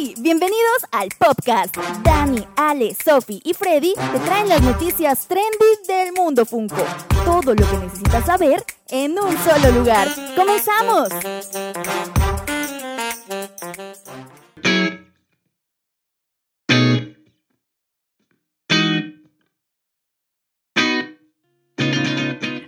Bienvenidos al podcast. Dani, Ale, Sophie y Freddy te traen las noticias trendy del mundo Funko. Todo lo que necesitas saber en un solo lugar. ¡Comenzamos!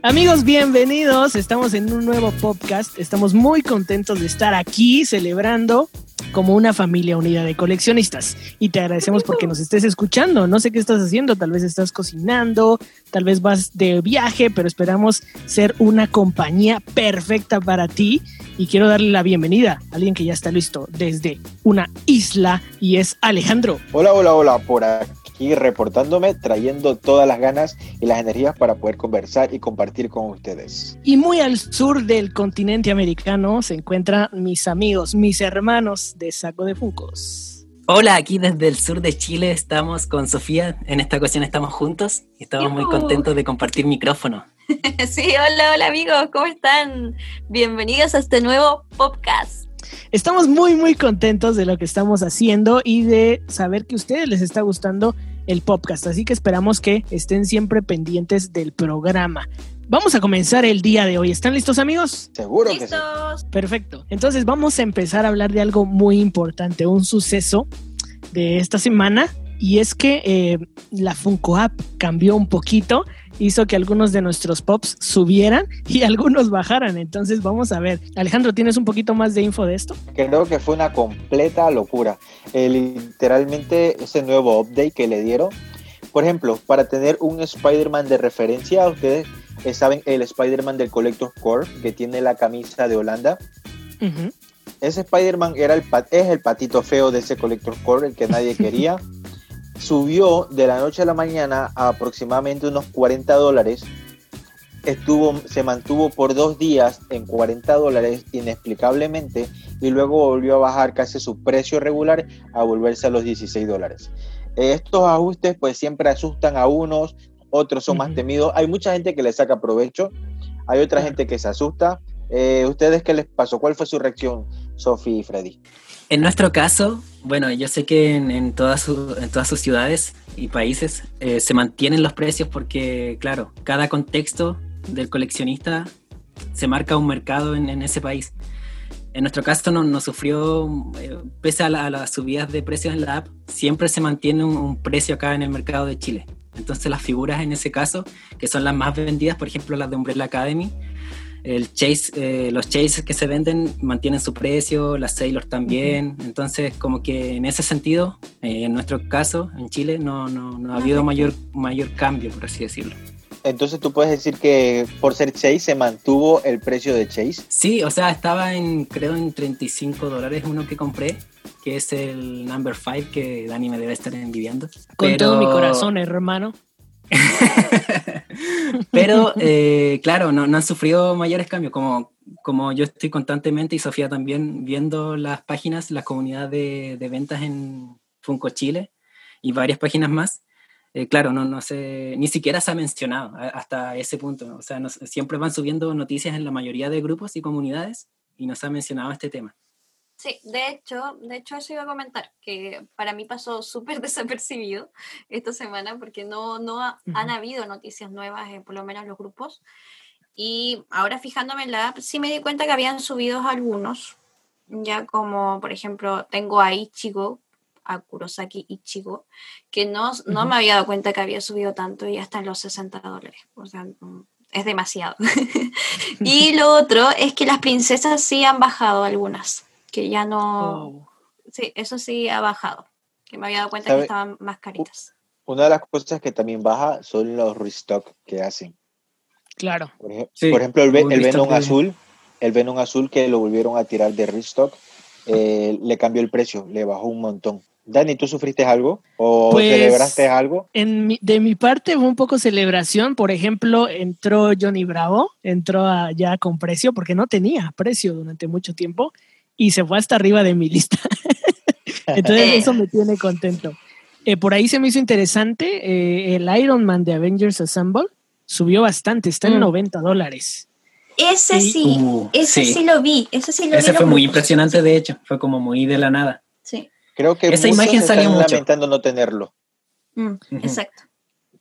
Amigos, bienvenidos. Estamos en un nuevo podcast. Estamos muy contentos de estar aquí celebrando como una familia unida de coleccionistas. Y te agradecemos porque nos estés escuchando. No sé qué estás haciendo. Tal vez estás cocinando, tal vez vas de viaje, pero esperamos ser una compañía perfecta para ti. Y quiero darle la bienvenida a alguien que ya está listo desde una isla y es Alejandro. Hola, hola, hola, por aquí reportándome, trayendo todas las ganas y las energías para poder conversar y compartir con ustedes. Y muy al sur del continente americano se encuentran mis amigos, mis hermanos de Saco de Funcos. Hola, aquí desde el sur de Chile estamos con Sofía. En esta ocasión estamos juntos y estamos muy contentos de compartir micrófono. sí, hola, hola amigos, ¿cómo están? Bienvenidos a este nuevo podcast. Estamos muy, muy contentos de lo que estamos haciendo y de saber que a ustedes les está gustando el podcast. Así que esperamos que estén siempre pendientes del programa. Vamos a comenzar el día de hoy. ¿Están listos amigos? Seguro que sí. ¿Listos? Perfecto. Entonces vamos a empezar a hablar de algo muy importante, un suceso de esta semana. Y es que eh, la Funko App cambió un poquito, hizo que algunos de nuestros pops subieran y algunos bajaran. Entonces vamos a ver. Alejandro, ¿tienes un poquito más de info de esto? Creo que fue una completa locura. Eh, literalmente ese nuevo update que le dieron. Por ejemplo, para tener un Spider-Man de referencia, ustedes eh, saben el Spider-Man del Collector Core que tiene la camisa de Holanda. Ese Spider-Man era el es el patito feo de ese Collector Core, el que nadie quería. Subió de la noche a la mañana a aproximadamente unos 40 dólares. Estuvo, se mantuvo por dos días en 40 dólares inexplicablemente y luego volvió a bajar casi su precio regular a volverse a los 16 dólares. Estos ajustes pues siempre asustan a unos, otros son más temidos. Hay mucha gente que le saca provecho, hay otra gente que se asusta. Eh, ¿Ustedes qué les pasó? ¿Cuál fue su reacción, Sophie y Freddy? En nuestro caso, bueno, yo sé que en, en todas, su- en todas sus ciudades y países eh, se mantienen los precios porque, claro, cada contexto del coleccionista se marca un mercado en, en ese país. En nuestro caso no, no sufrió, eh, pese a, la- a las subidas de precios en la app, siempre se mantiene un, un precio acá en el mercado de Chile. Entonces las figuras en ese caso, que son las más vendidas, por ejemplo las de Umbrella Academy, el chase, eh, los chases que se venden mantienen su precio, las Sailor también. Entonces, como que en ese sentido, eh, en nuestro caso, en Chile, no, no, no ha habido mayor, mayor cambio, por así decirlo. Entonces tú puedes decir que por ser Chase se mantuvo el precio de Chase. Sí, o sea, estaba en, creo, en 35 dólares uno que compré, que es el number 5 que Dani me debe estar envidiando. Con Pero- todo mi corazón, hermano. Pero, eh, claro, no, no han sufrido mayores cambios. Como, como yo estoy constantemente y Sofía también viendo las páginas, la comunidad de, de ventas en Funko Chile y varias páginas más. eh, claro, no, no sé, ni siquiera se ha mencionado hasta ese punto. O sea, nos- siempre van subiendo noticias en la mayoría de grupos y comunidades y no se ha mencionado este tema. Sí, de hecho, de hecho eso iba a comentar, que para mí pasó súper desapercibido esta semana porque no, no ha- han habido noticias nuevas, en por lo menos en los grupos. Y ahora fijándome en la app, sí me di cuenta que habían subido algunos, ya como por ejemplo tengo a Ichigo, a Kurosaki Ichigo, que no, no me había dado cuenta que había subido tanto y hasta en los 60 dólares. O sea, mm, es demasiado. y lo otro es que las princesas sí han bajado algunas, que ya no... Oh. Sí, eso sí ha bajado, que me había dado cuenta ¿Sabe? que estaban más caritas. Una de las cosas que también baja son los restock que hacen. Claro. Por, ej- Sí, por ejemplo, el, el Venom de- azul, el Venom azul que lo volvieron a tirar de restock, eh, le cambió el precio, le bajó un montón. Dani, ¿tú sufriste algo? ¿O Pues- celebraste algo? En mi- de mi parte fue un poco celebración. Por ejemplo, entró Johnny Bravo, entró ya con precio porque no tenía precio durante mucho tiempo y se fue hasta arriba de mi lista. Entonces eso me tiene contento. Eh, por ahí se me hizo interesante eh, el Iron Man de Avengers Assemble subió bastante, está en Mm. 90 dólares. Ese Sí. sí, Uh, ese sí. sí. lo vi, ese sí lo vi. Ese en fue muy impresionante, de hecho, fue como muy de la nada. Sí. Creo que Esa imagen están salió mucho. lamentando no tenerlo. Mm. Exacto.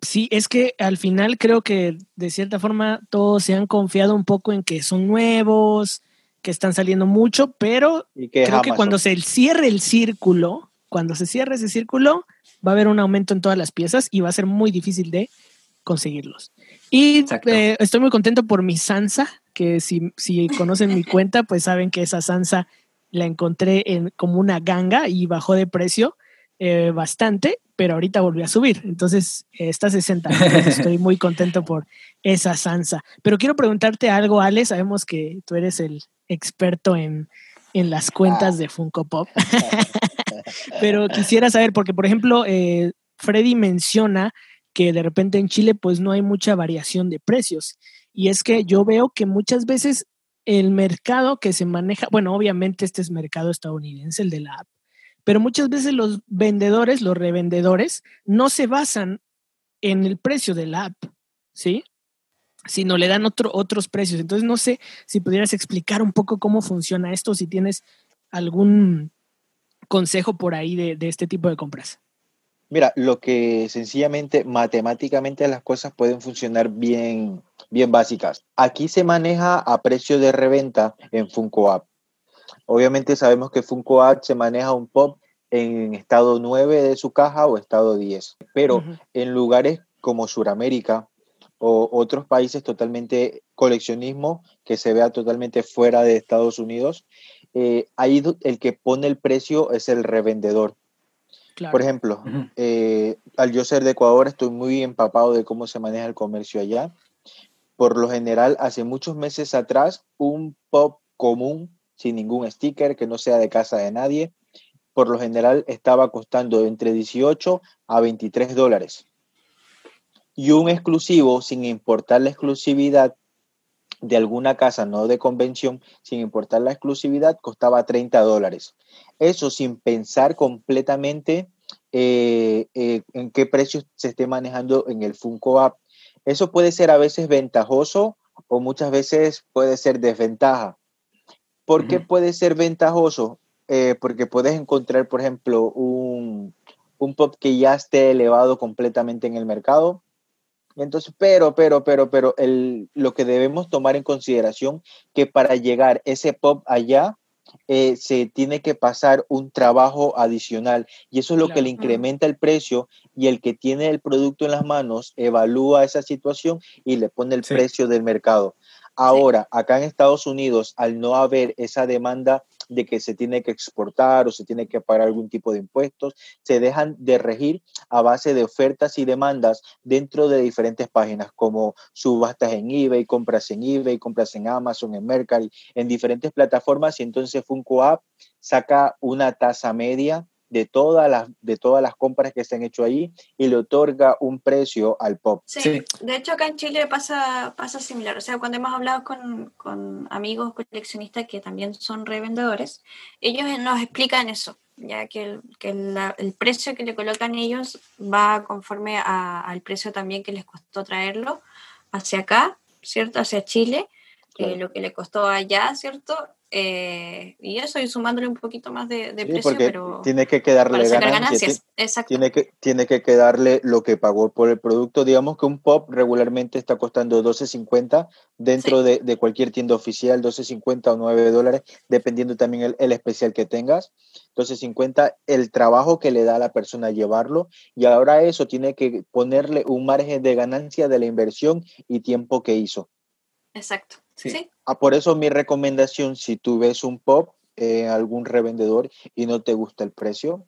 Sí, es que al final creo que de cierta forma todos se han confiado un poco en que son nuevos, que están saliendo mucho, pero Y que es creo que cuando se cierre el círculo, cuando se cierre ese círculo, va a haber un aumento en todas las piezas y va a ser muy difícil de conseguirlos. Y eh, estoy muy contento por mi Sansa, que si, si conocen mi cuenta, pues saben que esa Sansa la encontré en, como una ganga y bajó de precio eh, bastante, pero ahorita volvió a subir. Entonces eh, está a 60. Entonces, estoy muy contento por esa Sansa. Pero quiero preguntarte algo, Ale. Sabemos que tú eres el experto en, en las cuentas de Funko Pop. Pero quisiera saber, porque por ejemplo, eh, Freddy menciona que de repente en Chile pues no hay mucha variación de precios. Y es que yo veo que muchas veces el mercado que se maneja, bueno, obviamente este es mercado estadounidense, el de la pero muchas veces los vendedores, los revendedores, no se basan en el precio de la app, ¿sí? Sino le dan otro, otros precios. Entonces no sé si pudieras explicar un poco cómo funciona esto, si tienes algún consejo por ahí de, de este tipo de compras. Mira, lo que sencillamente matemáticamente las cosas pueden funcionar bien, bien básicas. Aquí se maneja a precio de reventa en Funko App. Obviamente sabemos que Funko App se maneja un pop en estado 9 de su caja o estado 10, pero en lugares como Sudamérica o otros países totalmente coleccionismo que se vea totalmente fuera de Estados Unidos, eh, ahí el que pone el precio es el revendedor. Claro. Por ejemplo, eh, al yo ser de Ecuador estoy muy empapado de cómo se maneja el comercio allá. Por lo general, hace muchos meses atrás, un pop común, sin ningún sticker, que no sea de casa de nadie, por lo general estaba costando entre 18 a 23 dólares. Y un exclusivo, sin importar la exclusividad de alguna casa, no de convención, sin importar la exclusividad, costaba 30 dólares. Eso sin pensar completamente eh, eh, en qué precio se esté manejando en el Funko App. Eso puede ser a veces ventajoso o muchas veces puede ser desventaja. ¿Por qué puede ser ventajoso? Eh, porque puedes encontrar, por ejemplo, un, un pop que ya esté elevado completamente en el mercado. Entonces, pero, pero, pero, pero, el, lo que debemos tomar en consideración que para llegar ese pop allá, eh, se tiene que pasar un trabajo adicional y eso es lo que le incrementa el precio y el que tiene el producto en las manos evalúa esa situación y le pone el Sí. precio del mercado. Ahora, acá en Estados Unidos, al no haber esa demanda de que se tiene que exportar o se tiene que pagar algún tipo de impuestos, se dejan de regir a base de ofertas y demandas dentro de diferentes páginas como subastas en eBay, compras en eBay, compras en Amazon, en Mercari, en diferentes plataformas y entonces Funko App saca una tasa media de todas las de todas las compras que se han hecho ahí y le otorga un precio al pop. Sí. Sí. de hecho acá en Chile pasa, pasa similar. O sea, cuando hemos hablado con, con amigos coleccionistas que también son revendedores, ellos nos explican eso, ya que el, que la- el precio que le colocan ellos va conforme a- al precio también que les costó traerlo hacia acá, ¿cierto? Hacia Chile, eh, Claro. lo que le costó allá, ¿cierto? Eh, y eso, y sumándole un poquito más de, de Sí, precio, pero tiene que quedarle para sacar ganancia, ganancias. Exacto. tiene que, tiene que quedarle lo que pagó por el producto. Digamos que un pop regularmente está costando 12.50 dentro Sí. de, de cualquier tienda oficial, 12.50 o 9 dólares, dependiendo también el, el especial que tengas. 12.50 el trabajo que le da a la persona llevarlo y ahora eso tiene que ponerle un margen de ganancia de la inversión y tiempo que hizo. Exacto. Sí. sí. Ah, por eso mi recomendación, si tú ves un pop en algún revendedor y no te gusta el precio,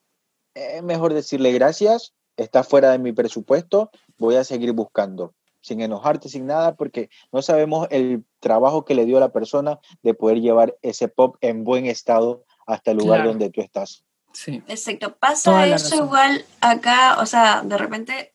es mejor decirle gracias, está fuera de mi presupuesto, voy a seguir buscando, sin enojarte, sin nada, porque no sabemos el trabajo que le dio a la persona de poder llevar ese pop en buen estado hasta el lugar Claro. donde tú estás. Sí. Exacto, pasa eso razón. igual acá, o sea, de repente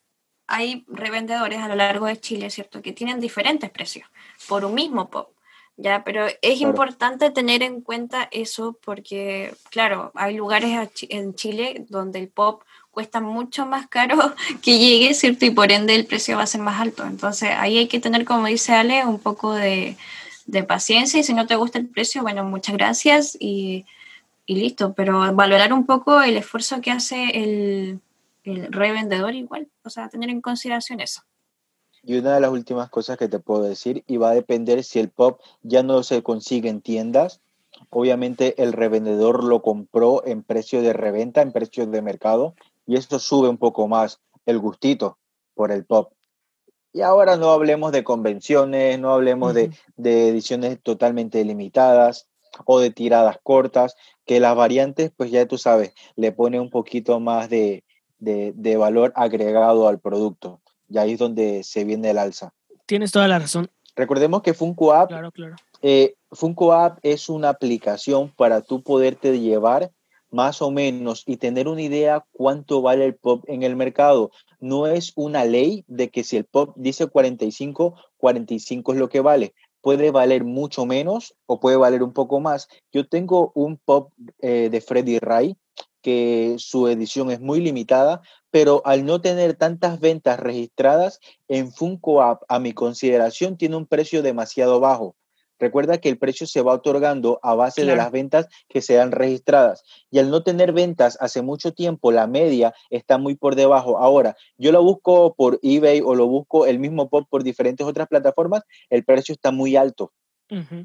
hay revendedores a lo largo de Chile, ¿cierto? Que tienen diferentes precios por un mismo pop, ¿ya? Pero es Claro. importante tener en cuenta eso porque, claro, hay lugares en Chile donde el pop cuesta mucho más caro que llegue, ¿cierto? Y por ende el precio va a ser más alto. Entonces ahí hay que tener, como dice Ale, un poco de, de paciencia y si no te gusta el precio, bueno, muchas gracias y y listo, pero valorar un poco el esfuerzo que hace el, el revendedor igual, o sea, tener en consideración eso. Y una de las últimas cosas que te puedo decir, y va a depender si el pop ya no se consigue en tiendas, obviamente el revendedor lo compró en precio de reventa, en precio de mercado, y esto sube un poco más el gustito por el pop. Y ahora no hablemos de convenciones, no hablemos de, de ediciones totalmente limitadas o de tiradas cortas, que las variantes, pues ya tú sabes, le pone un poquito más de, de, de valor agregado al producto. Y ahí es donde se viene el alza. Tienes toda la razón. Recordemos que Funko App, Claro, claro. eh, Funko App es una aplicación para tú poderte llevar más o menos y tener una idea cuánto vale el pop en el mercado. No es una ley de que si el pop dice 45, 45 es lo que vale. Puede valer mucho menos o puede valer un poco más. Yo tengo un pop eh, de Freddy Ray que su edición es muy limitada, pero al no tener tantas ventas registradas en Funko App, a mi consideración, tiene un precio demasiado bajo. Recuerda que el precio se va otorgando a base de las ventas que sean registradas. Y al no tener ventas hace mucho tiempo, la media está muy por debajo. Ahora, yo lo busco por eBay o lo busco el mismo pop por diferentes otras plataformas, el precio está muy alto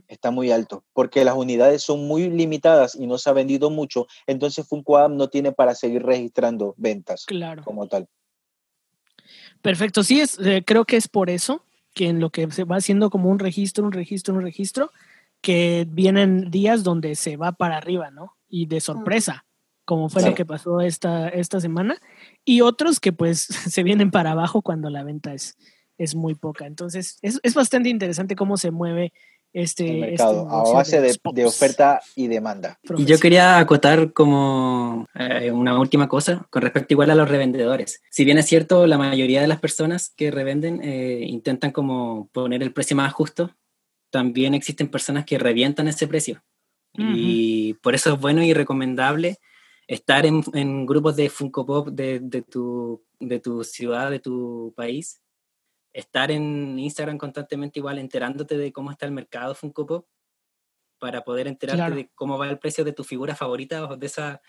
Está muy alto, porque las unidades son muy limitadas y no se ha vendido mucho, entonces Funko App no tiene para seguir registrando ventas Claro. como tal. Perfecto, sí, es, eh, creo que es por eso que en lo que se va haciendo como un registro, un registro, un registro, que vienen días donde se va para arriba, ¿no? Y de sorpresa, como fue lo que pasó esta, esta semana, y otros que pues se vienen para abajo cuando la venta es, es muy poca. Entonces, es, es bastante interesante cómo se mueve este, El este mercado, a base de, oferta y demanda. Y yo quería acotar como eh, una última cosa con respecto igual a los revendedores. Si bien es cierto, la mayoría de las personas que revenden eh, intentan como poner el precio más justo, también existen personas que revientan ese precio. Y por eso es bueno y recomendable estar en, en grupos de Funko Pop de, de tu, de tu ciudad, de tu país, estar en Instagram constantemente igual enterándote de cómo está el mercado Funko Pop para poder enterarte Claro. de cómo va el precio de tu figura favorita o de esa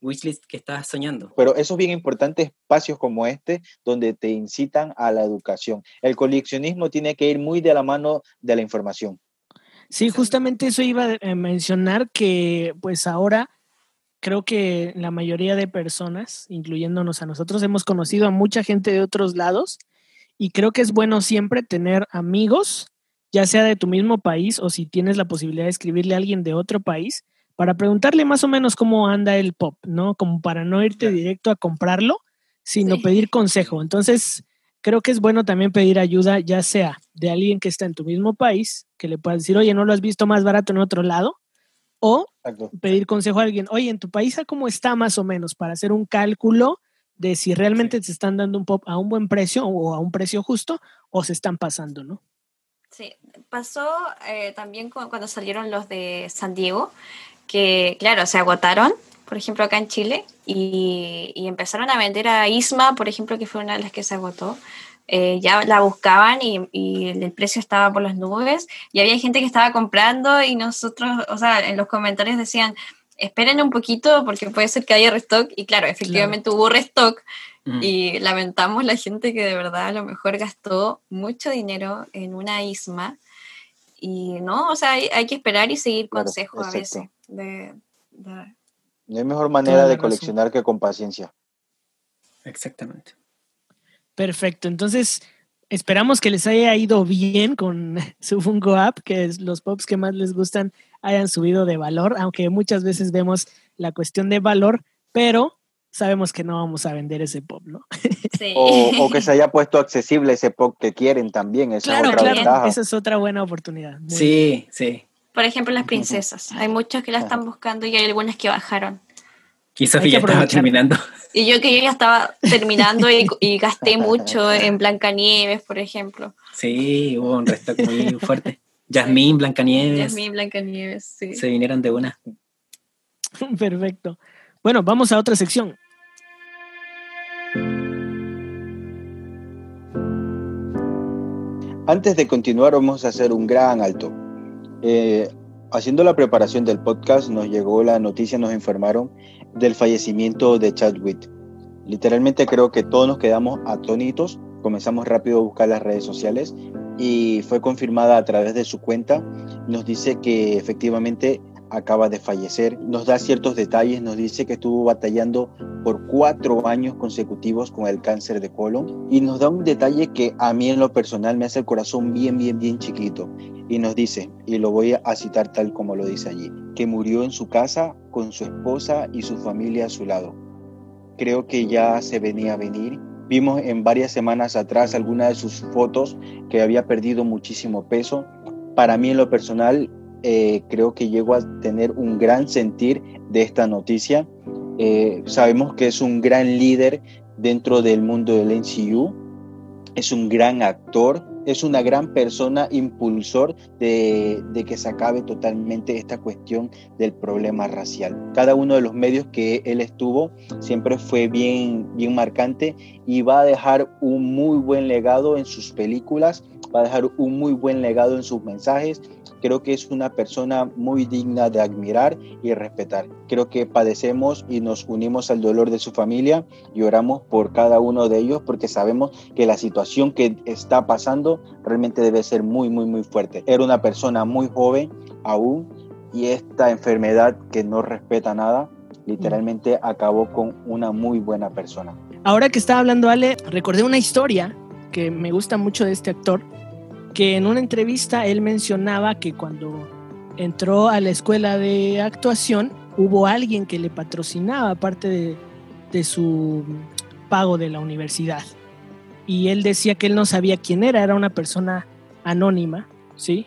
wishlist que estás soñando. Pero eso es bien importante, espacios como este, donde te incitan a la educación. El coleccionismo tiene que ir muy de la mano de la información. Sí, justamente eso iba a mencionar que pues ahora creo que la mayoría de personas, incluyéndonos a nosotros, hemos conocido a mucha gente de otros lados y creo que es bueno siempre tener amigos, ya sea de tu mismo país o si tienes la posibilidad de escribirle a alguien de otro país para preguntarle más o menos cómo anda el pop, ¿no? Como para no irte Claro. directo a comprarlo, sino Sí. pedir consejo. Entonces, creo que es bueno también pedir ayuda, ya sea de alguien que está en tu mismo país, que le puedas decir, oye, ¿no lo has visto más barato en otro lado? O Exacto. pedir consejo a alguien, oye, en tu país, ¿a ¿cómo está más o menos? Para hacer un cálculo de si realmente te están dando un pop a un buen precio o a un precio justo o se están pasando, ¿no? Sí, pasó eh, también cu- cuando salieron los de San Diego, que claro, se agotaron, por ejemplo, acá en Chile, y, y empezaron a vender a Isma, por ejemplo, que fue una de las que se agotó. Eh, ya la buscaban y, y el precio estaba por las nubes y había gente que estaba comprando y nosotros, o sea, en los comentarios decían, esperen un poquito porque puede ser que haya restock y claro, efectivamente hubo restock Mm. y lamentamos la gente que de verdad a lo mejor gastó mucho dinero en una isma. Y no, o sea, hay, hay que esperar y seguir Claro, consejos a veces. exacto. De, de- No hay mejor manera de razón. coleccionar que con paciencia. Exactamente. Perfecto. Entonces, esperamos que les haya ido bien con su Funko App, que es los pops que más les gustan hayan subido de valor, aunque muchas veces vemos la cuestión de valor, pero sabemos que no vamos a vender ese pop, ¿no? sí. O, o que se haya puesto accesible ese pop que quieren también. Esa Claro, es otra claro. ventaja. Esa es otra buena oportunidad. Muy bien. Sí, sí. Por ejemplo, las princesas. Hay muchos que la están buscando y hay algunas que bajaron. Quizás ya estaba terminando. Y yo que yo ya estaba terminando y, y gasté mucho en Blancanieves, por ejemplo. Sí, hubo un restock muy fuerte. Yasmín, Blancanieves, Jasmine Blancanieves, sí. se vinieron de una. Perfecto. Bueno, vamos a otra sección. Antes de continuar, vamos a hacer un gran alto. Eh, haciendo la preparación del podcast nos llegó la noticia, nos informaron del fallecimiento de Chadwick. Literalmente creo que todos nos quedamos atónitos, comenzamos rápido a buscar las redes sociales y fue confirmada a través de su cuenta. Nos dice que efectivamente acaba de fallecer. Nos da ciertos detalles, nos dice que estuvo batallando por cuatro años consecutivos con el cáncer de colon y nos da un detalle que a mí en lo personal me hace el corazón bien, bien, bien chiquito. Y nos dice, y lo voy a citar tal como lo dice allí, que murió en su casa con su esposa y su familia a su lado. Creo que ya se venía a venir. Vimos en varias semanas atrás algunas de sus fotos que había perdido muchísimo peso. Para mí en lo personal eh, creo que llego a tener un gran sentir de esta noticia. Eh, sabemos que es un gran líder dentro del mundo del NCU, es un gran actor, es una gran persona impulsor de, que se acabe totalmente esta cuestión del problema racial. Cada uno de los medios que él estuvo siempre fue bien, bien marcante y va a dejar un muy buen legado en sus películas, va a dejar un muy buen legado en sus mensajes Creo que es una persona muy digna de admirar y respetar. Creo que padecemos y nos unimos al dolor de su familia y oramos por cada uno de ellos porque sabemos que la situación que está pasando realmente debe ser muy, muy, muy fuerte. Era una persona muy joven aún y esta enfermedad que no respeta nada literalmente acabó con una muy buena persona. Ahora que estaba hablando Ale, recordé una historia que me gusta mucho de este actor que en una entrevista él mencionaba que cuando entró a la escuela de actuación hubo alguien que le patrocinaba aparte de, de su pago de la universidad. Y él decía que él no sabía quién era, era una persona anónima, ¿sí?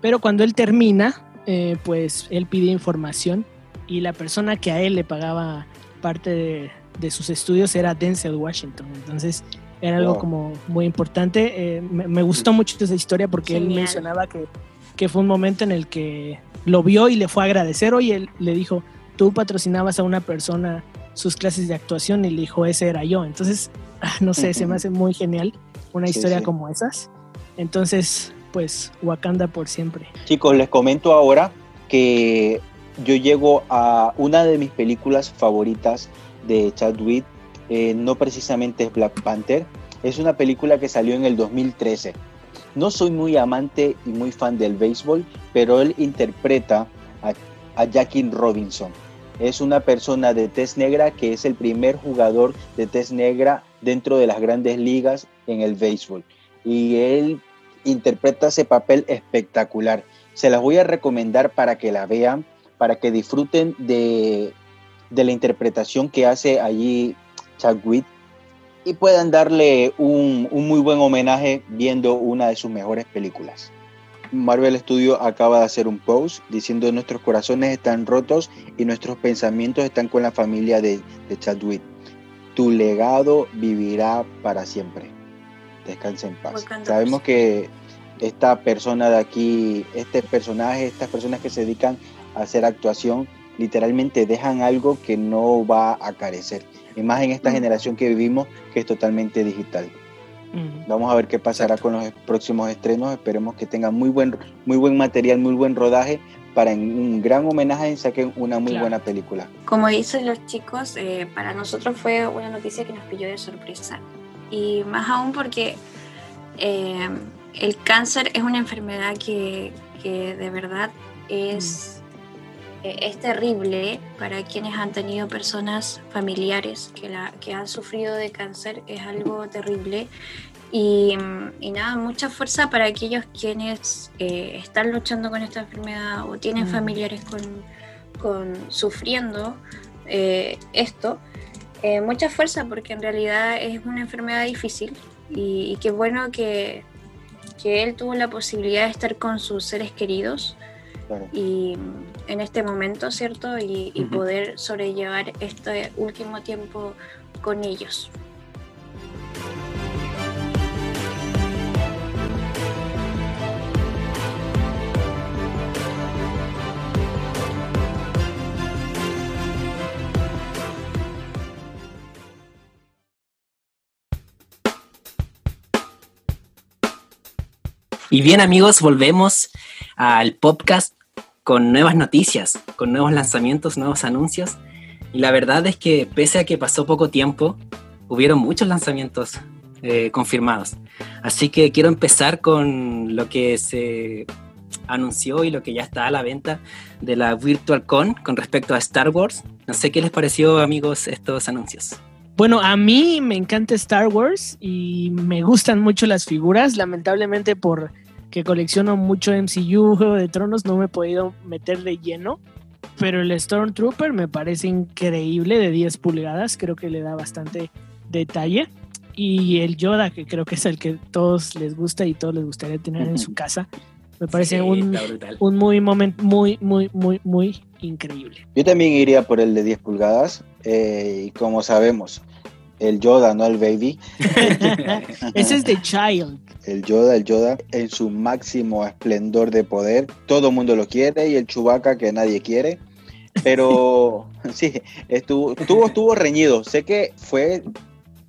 Pero cuando él termina, eh, pues él pide información y la persona que a él le pagaba parte de, de sus estudios era Denzel Washington. Entonces, era algo como muy importante. Eh, me, gustó mucho esa historia porque él mencionaba que, que, fue un momento en el que lo vio y le fue a agradecer. Oye, él le dijo, tú patrocinabas a una persona sus clases de actuación y le dijo, ese era yo. Entonces, no sé, se me hace muy genial una historia como esas. Entonces, pues, Wakanda por siempre. Chicos, les comento ahora que yo llego a una de mis películas favoritas de Chadwick eh, no precisamente es Black Panther, es una película que salió en el 2013. No soy muy amante y muy fan del béisbol, pero él interpreta a, a Jackie Robinson. Es una persona de tez negra que es el primer jugador de tez negra dentro de las grandes ligas en el béisbol. Y él interpreta ese papel espectacular. Se las voy a recomendar para que la vean, para que disfruten de, de la interpretación que hace allí Chadwick y puedan darle un, muy buen homenaje viendo una de sus mejores películas. Marvel Studios acaba de hacer un post diciendo nuestros corazones están rotos y nuestros pensamientos están con la familia de, de Chadwick. Tu legado vivirá para siempre. Descansa en paz. Sabemos que esta persona de aquí, este personaje, estas personas que se dedican a hacer actuación, literalmente dejan algo que no va a carecer y más en esta generación que vivimos que es totalmente digital. Vamos a ver qué pasará con los próximos estrenos. Esperemos que tengan muy buen, muy buen material, muy buen rodaje para en un gran homenaje saquen una muy buena película. Como dicen los chicos, eh, para nosotros fue una noticia que nos pilló de sorpresa. Y más aún porque eh, el cáncer es una enfermedad que, que de verdad es es terrible para quienes han tenido personas familiares que, la, que han sufrido de cáncer, es algo terrible. Y, nada, mucha fuerza para aquellos quienes eh, están luchando con esta enfermedad o tienen mm. familiares con, sufriendo eh, esto. Eh, mucha fuerza porque en realidad es una enfermedad difícil y, y qué bueno que, que él tuvo la posibilidad de estar con sus seres queridos y en este momento, ¿cierto? Y, poder sobrellevar este último tiempo con ellos. Y bien amigos, volvemos al podcast con nuevas noticias, con nuevos lanzamientos, nuevos anuncios. Y la verdad es que pese a que pasó poco tiempo, hubieron muchos lanzamientos eh, confirmados. Así que quiero empezar con lo que se anunció y lo que ya está a la venta de la Virtual Con con respecto a Star Wars. No sé qué les pareció, amigos, estos anuncios. Bueno, a mí me encanta Star Wars y me gustan mucho las figuras. Lamentablemente por que colecciono mucho MCU, Juego de Tronos, no me he podido meter de lleno. Pero el Stormtrooper me parece increíble de 10 pulgadas, creo que le da bastante detalle. Y el Yoda, que creo que es el que todos les gusta y todos les gustaría tener en su casa, me parece Sí, un, un muy momento muy, muy, muy, muy increíble. Yo también iría por el de 10 pulgadas. eh, y como sabemos, el Yoda, no el Baby. Ese es de Child. El Yoda, el Yoda, en su máximo esplendor de poder. Todo el mundo lo quiere y el Chewbacca que nadie quiere. Pero sí, estuvo, estuvo, estuvo reñido. Sé que fue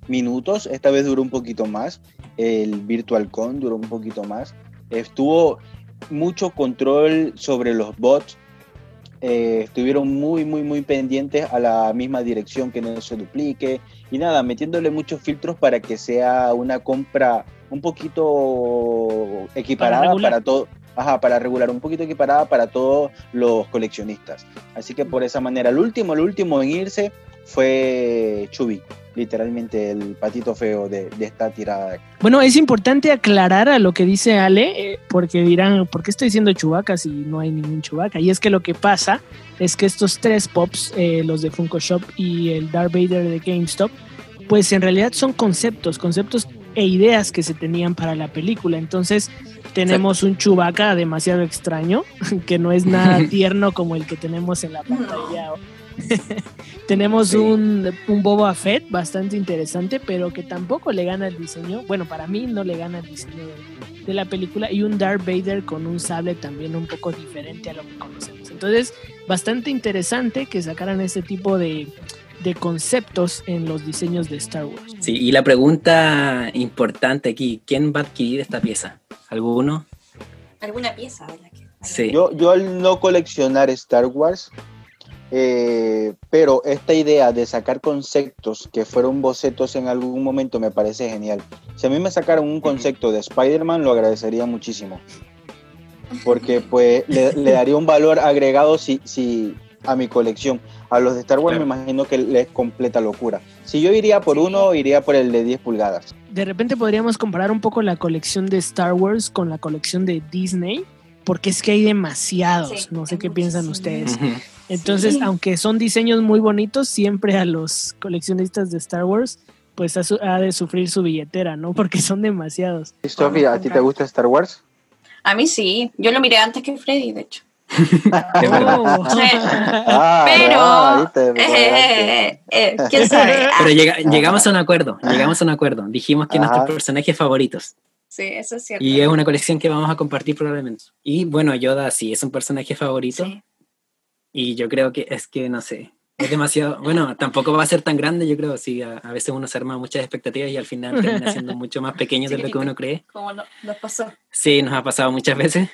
minutos, esta vez duró un poquito más. El Virtual Con duró un poquito más. Estuvo mucho control sobre los bots. Eh, estuvieron muy, muy, muy pendientes a la misma dirección que no se duplique. Y nada, metiéndole muchos filtros para que sea una compra un poquito equiparada regular. para, todo. Ajá, para regular, un poquito equiparada para todos los coleccionistas. Así que por esa manera, el último, el último en irse fue Chubby, literalmente el patito feo de, de esta tirada. Bueno, es importante aclarar a lo que dice Ale, eh, porque dirán, ¿por qué estoy diciendo Chewbacca si no hay ningún Chewbacca? Y es que lo que pasa es que estos tres pops, eh, los de Funko Shop y el Darth Vader de GameStop, pues en realidad son conceptos, conceptos e ideas que se tenían para la película. Entonces tenemos un Chewbacca demasiado extraño, que no es nada tierno como el que tenemos en la pantalla. tenemos Sí. un, un Boba Fett bastante interesante, pero que tampoco le gana el diseño. Bueno, para mí no le gana el diseño de, de la película. Y un Darth Vader con un sable también un poco diferente a lo que conocemos. Entonces, bastante interesante que sacaran ese tipo de, de conceptos en los diseños de Star Wars. Sí, y la pregunta importante aquí, ¿quién va a adquirir esta pieza? ¿Alguno? Alguna pieza, ¿verdad? Sí. Yo, yo al no coleccionar Star Wars, eh, pero esta idea de sacar conceptos que fueron bocetos en algún momento me parece genial. Si a mí me sacaran un concepto de Spider-Man, lo agradecería muchísimo. Porque pues le, le daría un valor agregado si, si, a mi colección. A los de Star Wars Claro. me imagino que les completa locura. Si yo iría por Sí. uno, iría por el de 10 pulgadas. De repente podríamos comparar un poco la colección de Star Wars con la colección de Disney, porque es que hay demasiados. Sí, no sé qué piensan ustedes. Ujú. Entonces, Sí. aunque son diseños muy bonitos, siempre a los coleccionistas de Star Wars, pues ha, su- ha de sufrir su billetera, ¿no? Porque son demasiados. Sofía, ¿a ti te gusta Star Wars? A mí sí, yo lo miré antes que Freddy, de hecho. Oh. Ah, Pero, ah, eh, eh, eh, quién sabe. Pero llega- llegamos a un acuerdo, llegamos a un acuerdo. Dijimos que Ajá. nuestros personajes favoritos. sí, eso es cierto. Y es una colección que vamos a compartir probablemente. Y bueno, Yoda sí es un personaje favorito. Sí. Y yo creo que es que, no sé, es demasiado, bueno, tampoco va a ser tan grande, yo creo, sí, a, a veces uno se arma muchas expectativas y al final termina siendo mucho más pequeño de lo que uno cree. Como no- nos pasó. Sí, nos ha pasado muchas veces,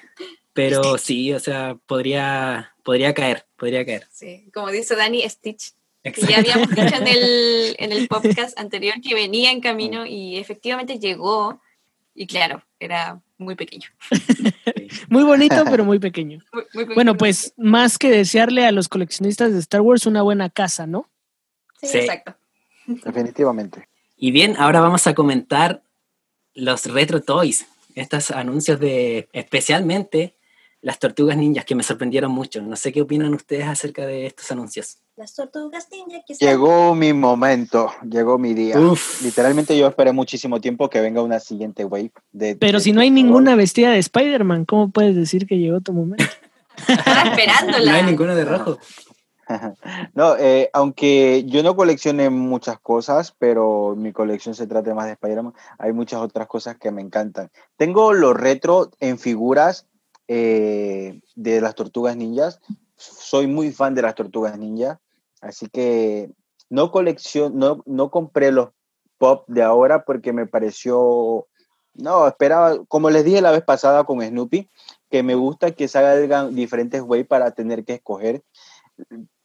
pero sí, o sea, podría, podría caer, podría caer. Sí, como dice Dani, Stitch. Exacto. ya habíamos dicho en el, en el podcast anterior que venía en camino y efectivamente llegó. Y claro, era muy pequeño. Muy bonito, pero muy pequeño. Muy- muy pequeño. Bueno, pues más que desearle a los coleccionistas de Star Wars una buena casa, ¿no? Sí, Sí. exacto. Definitivamente. Y bien, ahora vamos a comentar los retro toys, estos anuncios de especialmente las tortugas ninjas que me sorprendieron mucho. No sé qué opinan ustedes acerca de estos anuncios. Las tortugas ninja que Llegó mi momento, llegó mi día. Uf. Literalmente yo esperé muchísimo tiempo que venga una siguiente wave. De, Pero de- si no hay ninguna vestida de Spider-Man, ¿cómo puedes decir que llegó tu momento? Estaba esperándola. No hay ninguno de rojo. No, eh, aunque yo no coleccione muchas cosas, pero mi colección se trata más de Spider-Man, hay muchas otras cosas que me encantan. Tengo los retro en figuras eh, de las tortugas ninjas. Soy muy fan de las tortugas ninjas, así que no colección, no, no compré los pop de ahora porque me pareció No, esperaba, como les dije la vez pasada con Snoopy, que me gusta que salgan diferentes ways para tener que escoger.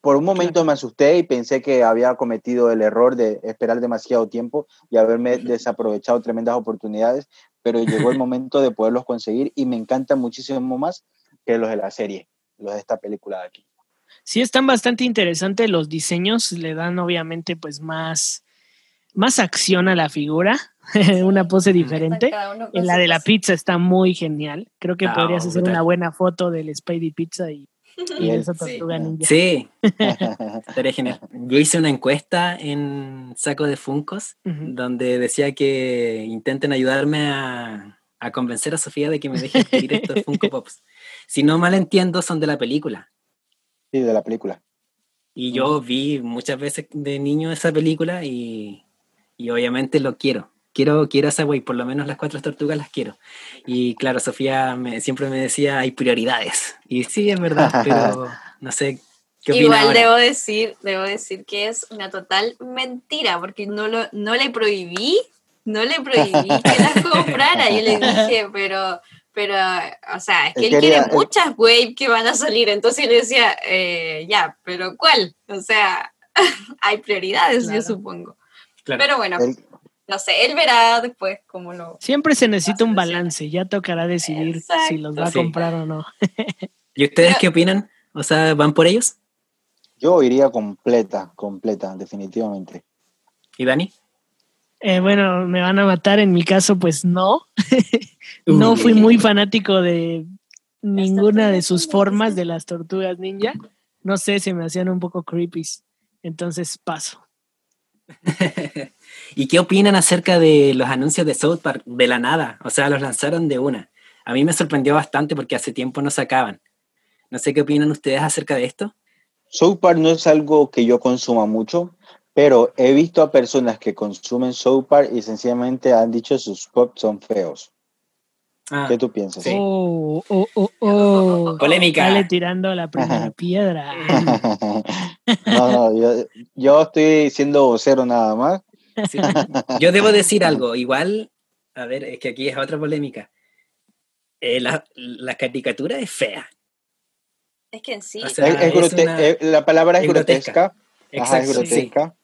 Por un momento me asusté y pensé que había cometido el error de esperar demasiado tiempo y haberme desaprovechado tremendas oportunidades, pero llegó el momento de poderlos conseguir y me encanta muchísimo más que los de la serie, los de esta película de aquí. Sí, están bastante interesantes los diseños, le dan obviamente pues más, más acción a la figura, una pose diferente. En la de la pizza está muy genial. Creo que Ah, podrías hacer una buena foto del Spidey Pizza y, y esa tortuga ninja. Sí, estaría genial. Yo hice una encuesta en Saco de Funcos donde decía que intenten ayudarme a, a convencer a Sofía de que me deje adquirir estos Funko Pops. Si no mal entiendo, son de la película. Sí, de la película. Y yo vi muchas veces de niño esa película y, y obviamente lo quiero. Quiero, quiero esa wey, por lo menos las cuatro tortugas las quiero. Y claro, Sofía me- siempre me decía, hay prioridades. Y sí, es verdad, pero no sé qué Igual ahora. debo decir, debo decir que es una total mentira, porque no lo, no le prohibí, no le prohibí que las comprara. Yo le dije, pero, pero, o sea, es que Él él quería- quiere muchas wave que van a salir. Entonces yo le decía, eh, ya, pero ¿cuál? O sea, hay prioridades, Claro. yo supongo. Claro. Pero bueno, Él- no sé, él verá después cómo lo. Siempre se necesita un balance, ya tocará decidir si los va a Sí. comprar o no. ¿Y ustedes Pero- qué opinan? O sea, ¿van por ellos? yo iría completa, completa, definitivamente. ¿Y Dani? Eh, bueno, me van a matar, en mi caso pues no. no fui muy fanático de ninguna de sus formas de las tortugas ninja. No sé, se me hacían un poco creepy. Entonces paso. ¿Y qué opinan acerca de los anuncios de South Park de la nada? O sea, los lanzaron de una. A mí me sorprendió bastante porque hace tiempo no sacaban. No sé qué opinan ustedes acerca de esto. South Park no es algo que yo consuma mucho, pero he visto a personas que consumen South Park y sencillamente han dicho sus pops son feos. Ah, ¿Qué tú piensas? Sí. Oh, oh, oh, oh. Polémica. Dale tirando la primera piedra. no, no, yo, yo estoy siendo vocero nada más. sí. Yo debo decir algo. Igual, a ver, es que aquí es otra polémica. Eh, la, la caricatura es fea. Es que en sí. O sea, Es- es es una- eh, la palabra es, es grotesca. grotesca. Ajá, es Exacto, sí. grotesca.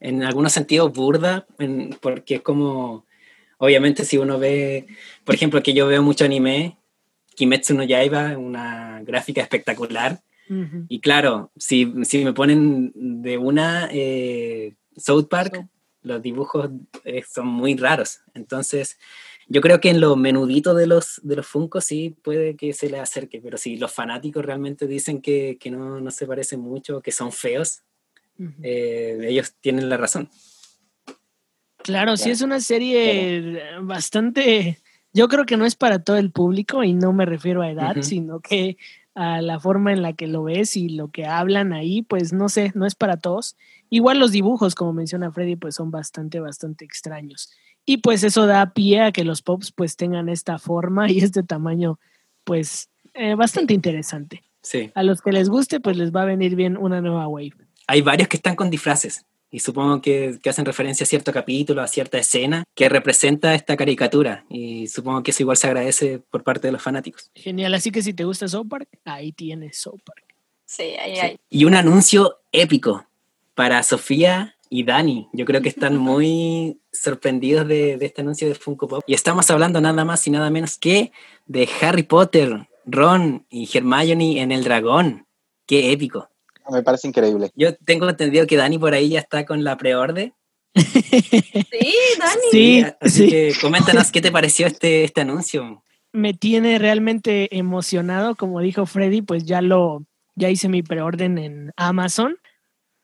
en algunos sentidos burda, en- porque es como, obviamente si uno ve, por ejemplo, que yo veo mucho anime, Kimetsu no Yaiba, una gráfica espectacular, y claro, si, si me ponen de una eh, South Park, los dibujos eh, son muy raros, entonces yo creo que en lo menudito de los, de los Funko sí puede que se le acerque, pero si los fanáticos realmente dicen que, que no, no se parecen mucho, que son feos, eh, ellos tienen la razón. Claro, sí es una serie bastante, yo creo que no es para todo el público y no me refiero a edad, sino que a la forma en la que lo ves y lo que hablan ahí, pues no sé, no es para todos. Igual los dibujos, como menciona Freddy, pues son bastante, bastante extraños. Y pues eso da pie a que los pops pues tengan esta forma y este tamaño, pues eh, bastante interesante. Sí. A los que les guste, pues les va a venir bien una nueva wave. Hay varios que están con disfraces y supongo que, que hacen referencia a cierto capítulo, a cierta escena que representa esta caricatura y supongo que eso igual se agradece por parte de los fanáticos. Genial, así que si te gusta South Park, ahí tienes South Park. Sí, ahí Sí. hay. Y un anuncio épico para Sofía y Dani. Yo creo que están muy sorprendidos de, de este anuncio de Funko Pop. Y estamos hablando nada más y nada menos que de Harry Potter, Ron y Hermione en el dragón. Qué épico. Me parece increíble. Yo tengo entendido que Dani por ahí ya está con la preorden. Sí, Dani. Sí, así sí. que coméntanos qué te pareció este, este anuncio. me tiene realmente emocionado, como dijo Freddy, pues ya lo, ya hice mi preorden en Amazon.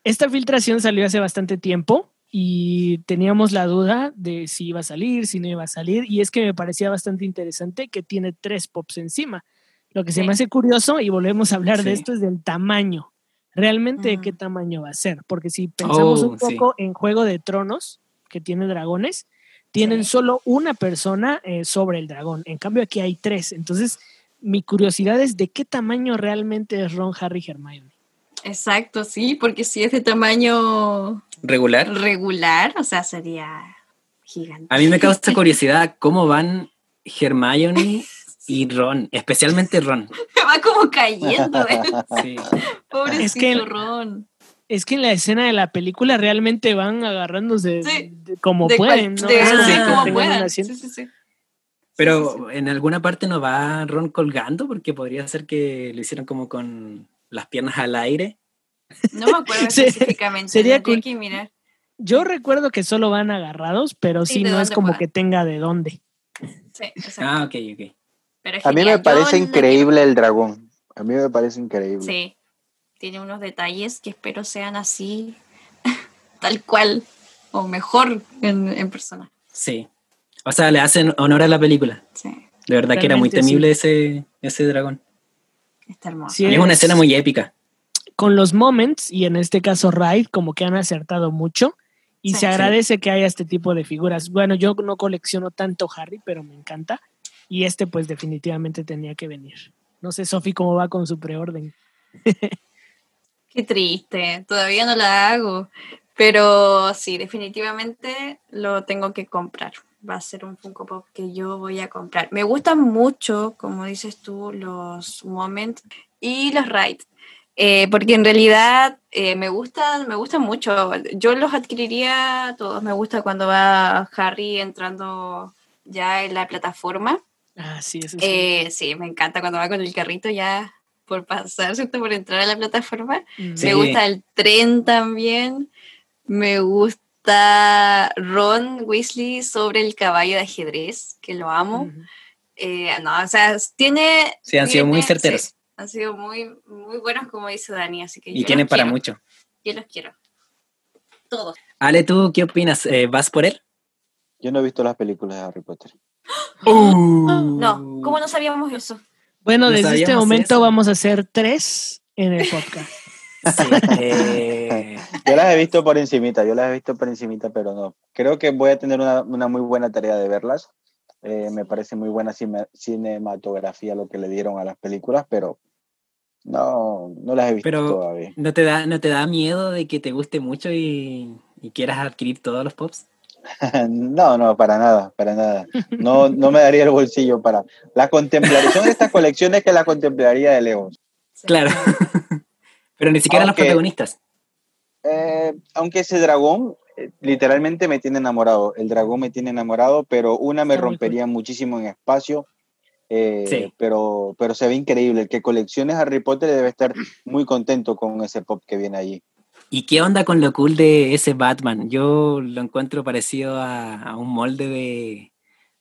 Esta filtración salió hace bastante tiempo y teníamos la duda de si iba a salir, si no iba a salir, y es que me parecía bastante interesante que tiene tres pops encima. Lo que se me hace curioso, y volvemos a hablar de esto, es del tamaño. Realmente, ¿de qué tamaño va a ser? Porque si pensamos Oh, un sí. poco en Juego de Tronos, que tiene dragones, tienen Sí. solo una persona eh, sobre el dragón. En cambio, aquí hay tres. Entonces, mi curiosidad es de qué tamaño realmente es Ron, Harry y Hermione. Exacto, sí, porque si es de tamaño Regular. regular, o sea, sería gigante. A mí me causa curiosidad cómo van Hermione y Ron, especialmente Ron. Va como cayendo. ¿eh? Sí. Pobrecito Es que- Ron. Es que en la escena de la película realmente van agarrándose Sí. de- como De pueden, cual- ¿no? de- como sí, Ah, como puedan. Sí, sí, sí. Pero en alguna parte no va Ron colgando porque podría ser que lo hicieron como con las piernas al aire. No me acuerdo Sí, específicamente. sería tendría cool. que mirar. Yo recuerdo que solo van agarrados, pero Sí, no es como que tenga de dónde. Sí, exacto. Ah, ok, ok. Pero A mí me parece increíble el dragón. A mí me parece increíble. Sí. Tiene unos detalles que espero sean así, tal cual, o mejor en, en persona. Sí. O sea, le hacen honor a la película. Sí, De verdad que era muy sí. temible ese, ese dragón. está hermoso. Sí, es una Es- escena muy épica. Con los moments, y en este caso Raid, como que han acertado mucho. Y Sí. se agradece que haya este tipo de figuras. Bueno, yo no colecciono tanto Harry, pero me encanta. Y este, pues, definitivamente tenía que venir. No sé, Sofi, cómo va con su preorden. Qué triste, todavía no la hago. Pero sí, definitivamente lo tengo que comprar. Va a ser un Funko Pop que yo voy a comprar. Me gustan mucho, como dices tú, los Moments y los Rides. Eh, porque en realidad eh, me gustan, me gustan mucho. Yo los adquiriría todos. Me gusta cuando va Harry entrando ya en la plataforma. Ah, sí, eso sí. Eh, sí, me encanta cuando va con el carrito ya por pasar, ¿cierto? Por entrar a la plataforma. Sí. Me gusta el tren también. Me gusta Ron Weasley sobre el caballo de ajedrez, que lo amo. Eh, no, o sea, tiene. Sí, han sido muy certeros. sí, han sido muy, muy buenos, como dice Dani, así que Y yo tienen los para quiero, mucho. Yo los quiero. Todos. Ale, ¿tú qué opinas? Eh, ¿Vas por él? Yo no he visto las películas de Harry Potter. No, ¿cómo no sabíamos eso? Bueno, No desde este momento eso. vamos a hacer tres en el podcast. Sí. eh, Yo las he visto por encimita, yo las he visto por encimita, pero no. Creo que voy a tener una, una muy buena tarea de verlas. Eh, me parece muy buena cine- cinematografía lo que le dieron a las películas, pero no, no las he visto Pero- todavía. ¿no, te da, ¿No te da miedo de que te guste mucho y, y quieras adquirir todos los pops? No, no, para nada, para nada. No, no me daría el bolsillo para la contemplación de estas colecciones que la contemplaría de Legos. Sí. Claro. Pero ni siquiera Aunque- los protagonistas. Eh, aunque ese dragón eh, literalmente me tiene enamorado. El dragón me tiene enamorado, pero una me Está rompería muchísimo en espacio. eh, Sí. pero, pero se ve increíble. El que coleccione Harry Potter debe estar muy contento con ese pop que viene allí. ¿Y qué onda con lo cool de ese Batman? Yo lo encuentro parecido a, a un molde de,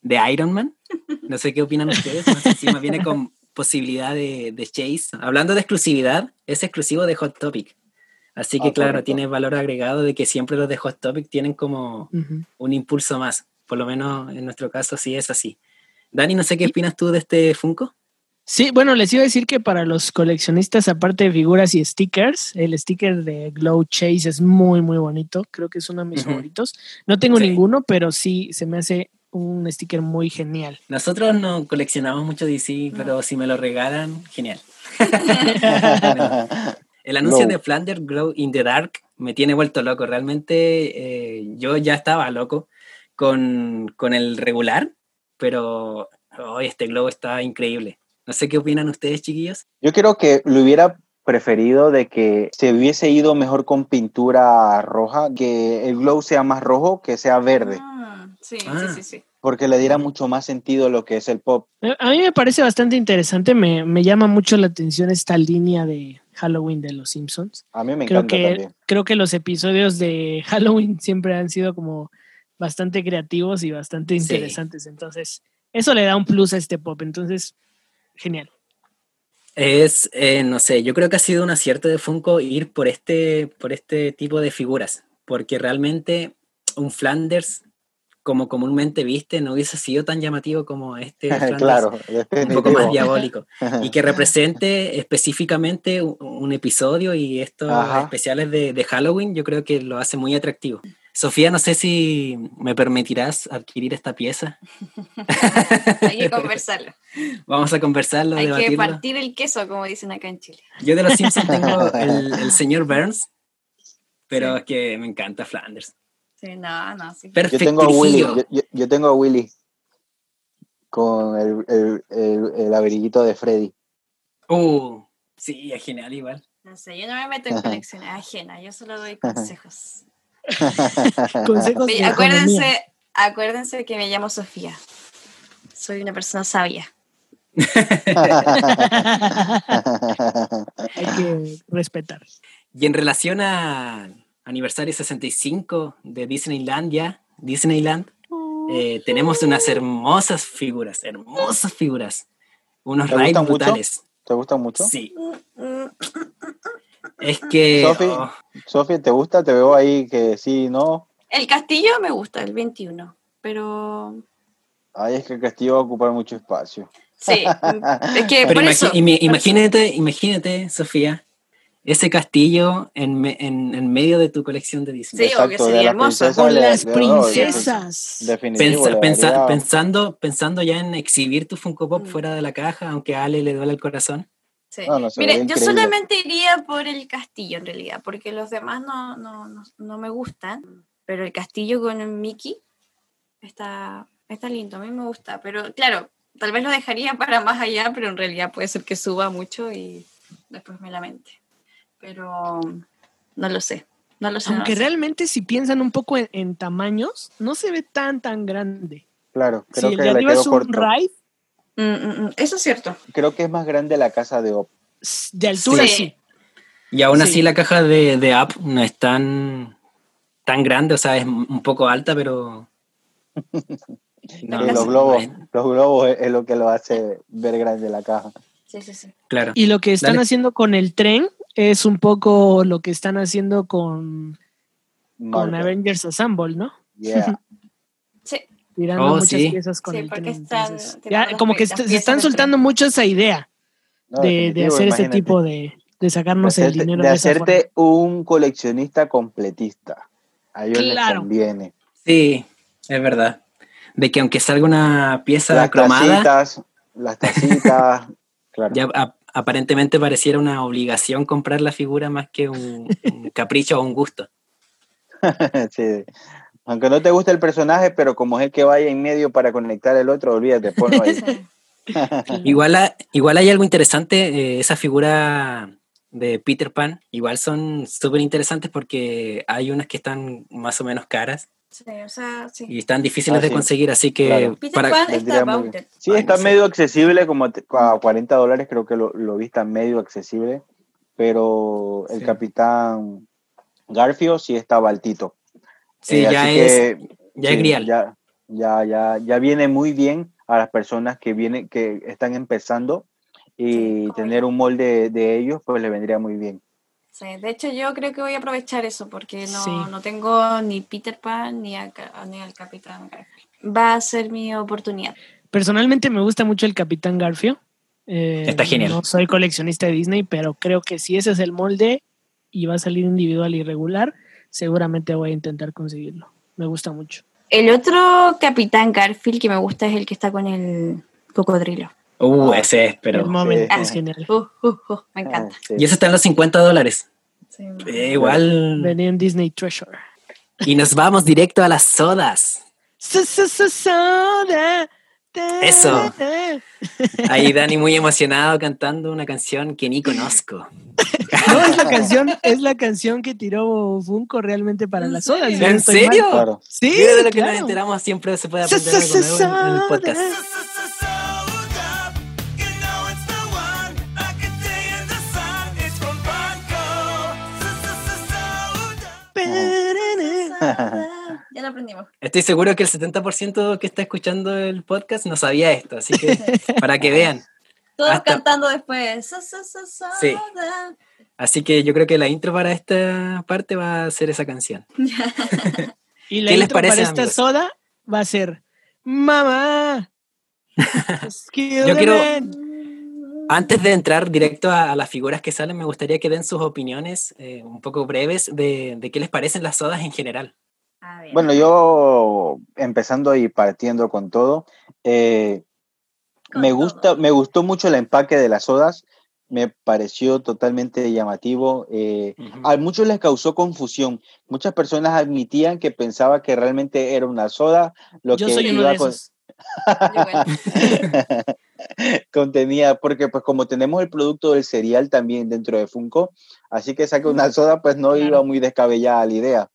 de Iron Man. No sé qué opinan ustedes. No sé si más viene con posibilidad de, de Chase. Hablando de exclusividad, es exclusivo de Hot Topic. Así que Ah, claro, correcto. tiene valor agregado de que siempre los de Hot Topic tienen como un impulso más. Por lo menos en nuestro caso sí es así. Dani, no sé qué opinas tú de este Funko. Sí, bueno, les iba a decir que para los coleccionistas, aparte de figuras y stickers, el sticker de Glow Chase es muy, muy bonito. Creo que es uno de mis Ujú. favoritos. No tengo Sí. ninguno, pero sí se me hace un sticker muy genial. Nosotros no coleccionamos mucho DC, pero si me lo regalan, genial. El anuncio No. de Flanders Glow in the Dark me tiene vuelto loco. Realmente eh, yo ya estaba loco con, con el regular, pero hoy este glow está increíble. No sé qué opinan ustedes, chiquillos. Yo creo que lo hubiera preferido de que se hubiese ido mejor con pintura roja, que el glow sea más rojo, que sea verde, Ah, sí, Ah. sí, sí, sí. porque le diera mucho más sentido a lo que es el pop. Eh, A mí me parece bastante interesante, me, me llama mucho la atención esta línea de Halloween de los Simpsons. A mí me Creo encanta que, también. creo que los episodios de Halloween siempre han sido como bastante creativos y bastante Sí. interesantes. Entonces, eso le da un plus a este pop. Entonces, genial. Es, eh, no sé, yo creo que ha sido un acierto de Funko ir por este, por este tipo de figuras, porque realmente un Flanders, como comúnmente viste, no hubiese sido tan llamativo como este Flanders, claro, un poco más diabólico. y que represente específicamente un, un episodio y estos Ajá. especiales de, de Halloween, yo creo que lo hace muy atractivo. Sofía, no sé si me permitirás adquirir esta pieza. Hay que conversarlo. Vamos a conversarlo, Hay que partir el queso, como dicen acá en Chile. Yo de los Simpsons tengo el, el señor Burns, pero es que me encanta Flanders. Sí, no, no, sí. Yo tengo a Willy, Perfectirijillo. yo, yo- yo tengo a Willy con el, el, el, el abriguito de Freddy. Uh, sí, es genial igual. No sé, yo no me meto en colecciones ajenas, yo solo doy consejos. Consejos economía. acuérdense, acuérdense que me llamo Sofía. Soy una persona sabia. Hay que respetar. Y en relación a aniversario 65 de Disneylandia, Disneyland, eh, tenemos unas hermosas figuras, hermosas figuras. Unos ¿Te rides gustan mucho? brutales. ¿Te gusta mucho? Sí. Es que Sofi. oh, Sofía, ¿te gusta? Te veo ahí que sí, no. El castillo me gusta, el 21, pero Ay, es que el castillo va a ocupar mucho espacio. sí, es que pero por imagi- eso, imagínate, imagínate, Sofía, ese castillo en, me- en, en medio de tu colección de Disney. Sí, obvio, sería de la hermoso. princesa Con las no, princesas. Definitivo. Pensa- pensa- pensando, pensando ya en exhibir tu Funko Pop Mm. fuera de la caja, aunque a Ale le duele el corazón. Sí. No, no, Mire, yo increíble. solamente iría por el castillo en realidad, porque los demás no, no, no, no me gustan, pero el castillo con el Mickey está, está lindo, a mí me gusta, pero claro, tal vez lo dejaría para más allá, pero en realidad puede ser que suba mucho y después me lamente. Pero no lo sé, no lo sé. no Aunque lo sé. realmente si piensan un poco en, en tamaños, no se ve tan tan grande. Claro, creo si el que de arriba es un corto. ride, Mm, mm, mm, Eso es cierto. Creo que es más grande la casa de Op. de altura Sí. sí. Y aún Sí. así la caja de, de app no es tan, tan grande, o sea, es un poco alta, pero... No, Y no los globos, es- los globos es, es lo que lo hace ver grande la caja. Sí, sí, sí. Claro. Y lo que están Dale. haciendo con el tren es un poco lo que están haciendo con, con. Avengers Assemble, ¿no? Yeah. Sí, Tirando Oh, muchas sí. piezas con Sí, el porque tren. están ya como que se están soltando tren. mucho esa idea No, de, hacer ese tipo de, de sacarnos de el hacerte, dinero de hacerte un coleccionista completista. A ellos Claro. les conviene. Sí, es verdad. De que aunque salga una pieza Las cromada, tacitas, las tacitas, claro. ya a- aparentemente pareciera una obligación comprar la figura más que un, un capricho o un gusto. Sí. Aunque no te guste el personaje, pero como es el que vaya en medio para conectar el otro, olvídate, ponlo ahí. Igual, igual hay algo interesante, eh, esa figura de Peter Pan, igual son súper interesantes porque hay unas que están más o menos caras Sí, o sea, sí. y están difíciles Ah, de sí. conseguir, así que Claro. Peter para, Pan vendría está. Sí, Ay, está no sé. medio accesible, como a 40 dólares creo que lo, lo vi, está medio accesible, pero el Sí. capitán Garfio sí estaba altito. Sí, Eh, ya es, que, ya sí, es grial. Ya, ya, ya, ya viene muy bien a las personas que vienen, que están empezando y Sí, tener un molde de ellos, pues le vendría muy bien. Sí, de hecho yo creo que voy a aprovechar eso porque no, Sí. no tengo ni Peter Pan ni, a ni al Capitán Garfield. Va a ser mi oportunidad. Personalmente me gusta mucho el Capitán Garfio. Eh, Está genial. No soy coleccionista de Disney, pero creo que si ese es el molde y va a salir individual y regular, seguramente voy a intentar conseguirlo. Me gusta mucho. El otro Capitán Garfield que me gusta es el que está con el cocodrilo. Uh, Ah, ese es, el pero... momento sí. es genial. Uh, uh, uh, me encanta. Ah, sí. Y ese está en los 50 dólares. Sí. Eh, igual... Venía en Disney Treasure. Y nos vamos directo a las sodas. Soda. Eso. Ahí Dani muy emocionado cantando una canción que ni conozco. No, es la canción, es la canción que tiró Funko realmente para ¿En las no ¿En mal. serio? Claro. Sí, de lo que nos enteramos siempre se puede aprender algo nuevo en el soda. podcast. Lo aprendimos. Estoy seguro que el 70% que está escuchando el podcast no sabía esto, así que para que vean. Todos Hasta- cantando después. Sí. Así que yo creo que la intro para esta parte va a ser esa canción. Y la ¿Qué les intro parece, para esta amigos? soda va a ser Mamá. Yo quiero-. Antes de entrar directo a, a las figuras que salen, me gustaría que den sus opiniones eh, un poco breves de, de qué les parecen las sodas en general. Bueno, yo empezando y partiendo con todo, eh, Con me todo. gusta, me gustó mucho el empaque de las sodas. me pareció totalmente llamativo. Eh, A muchos les causó confusión. Muchas personas admitían que pensaba que realmente era una soda. Lo Yo que soy uno iba de esos. contenía, porque pues como tenemos el producto del cereal también dentro de Funko, así que saca una soda, pues no Claro. iba muy descabellada la idea.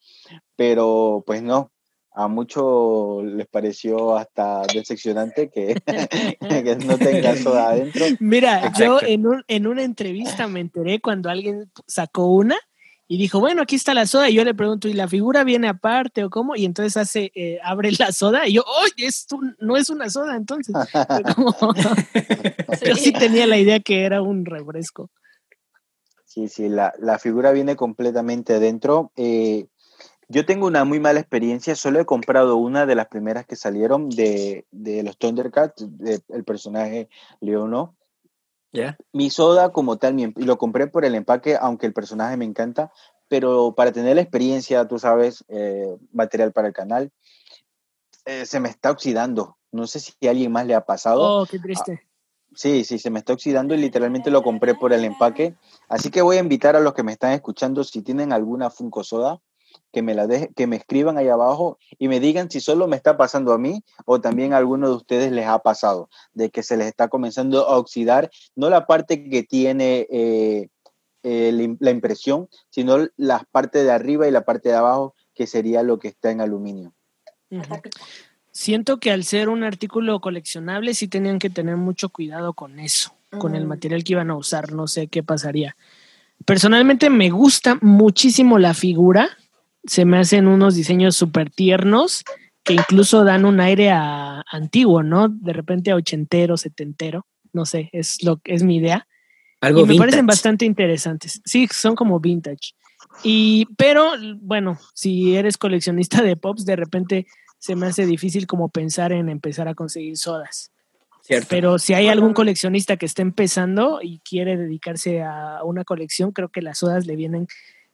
Pero pues no, a muchos les pareció hasta decepcionante que, que no tenga soda adentro. Mira, yo en, un, en una entrevista me enteré cuando alguien sacó una y dijo, bueno, aquí está la soda. Y yo le pregunto, ¿y la figura viene aparte o cómo? Y entonces hace, eh, abre la soda y yo, ¡oye! Esto no es una soda entonces. Como- yo sí tenía la idea que era un refresco. Sí, sí, la, la figura viene completamente dentro. Eh, yo tengo una muy mala experiencia, solo he comprado una de las primeras que salieron de, de los Thundercats, de- el personaje Leono. Mi soda como tal, mi y lo compré por el empaque, aunque el personaje me encanta, pero para tener la experiencia, tú sabes, eh, material para el canal, eh, se me está oxidando. No sé si a alguien más le ha pasado. Oh, qué triste. Sí, sí, se me está oxidando y literalmente lo compré por el empaque. Así que voy a invitar a los que me están escuchando, si tienen alguna Funko Soda, que me la deje- que me escriban ahí abajo y me digan si solo me está pasando a mí o también a alguno de ustedes les ha pasado, de que se les está comenzando a oxidar, no la parte que tiene eh, eh, la im- la impresión, sino la parte de arriba y la parte de abajo, que sería lo que está en aluminio. Siento que al ser un artículo coleccionable sí tenían que tener mucho cuidado con eso, con el material que iban a usar, no sé qué pasaría. Personalmente me gusta muchísimo la figura, se me hacen unos diseños súper tiernos que incluso dan un aire a, antiguo, ¿no? De repente a ochentero, setentero, no sé, es lo que es mi idea. Algo y me parecen bastante interesantes. Sí, son como vintage. Y, pero, bueno, si eres coleccionista de pops, de repente se me hace difícil como pensar en empezar a conseguir sodas. ¿cierto? Pero si hay algún coleccionista que está empezando y quiere dedicarse a una colección, creo que las sodas le vienen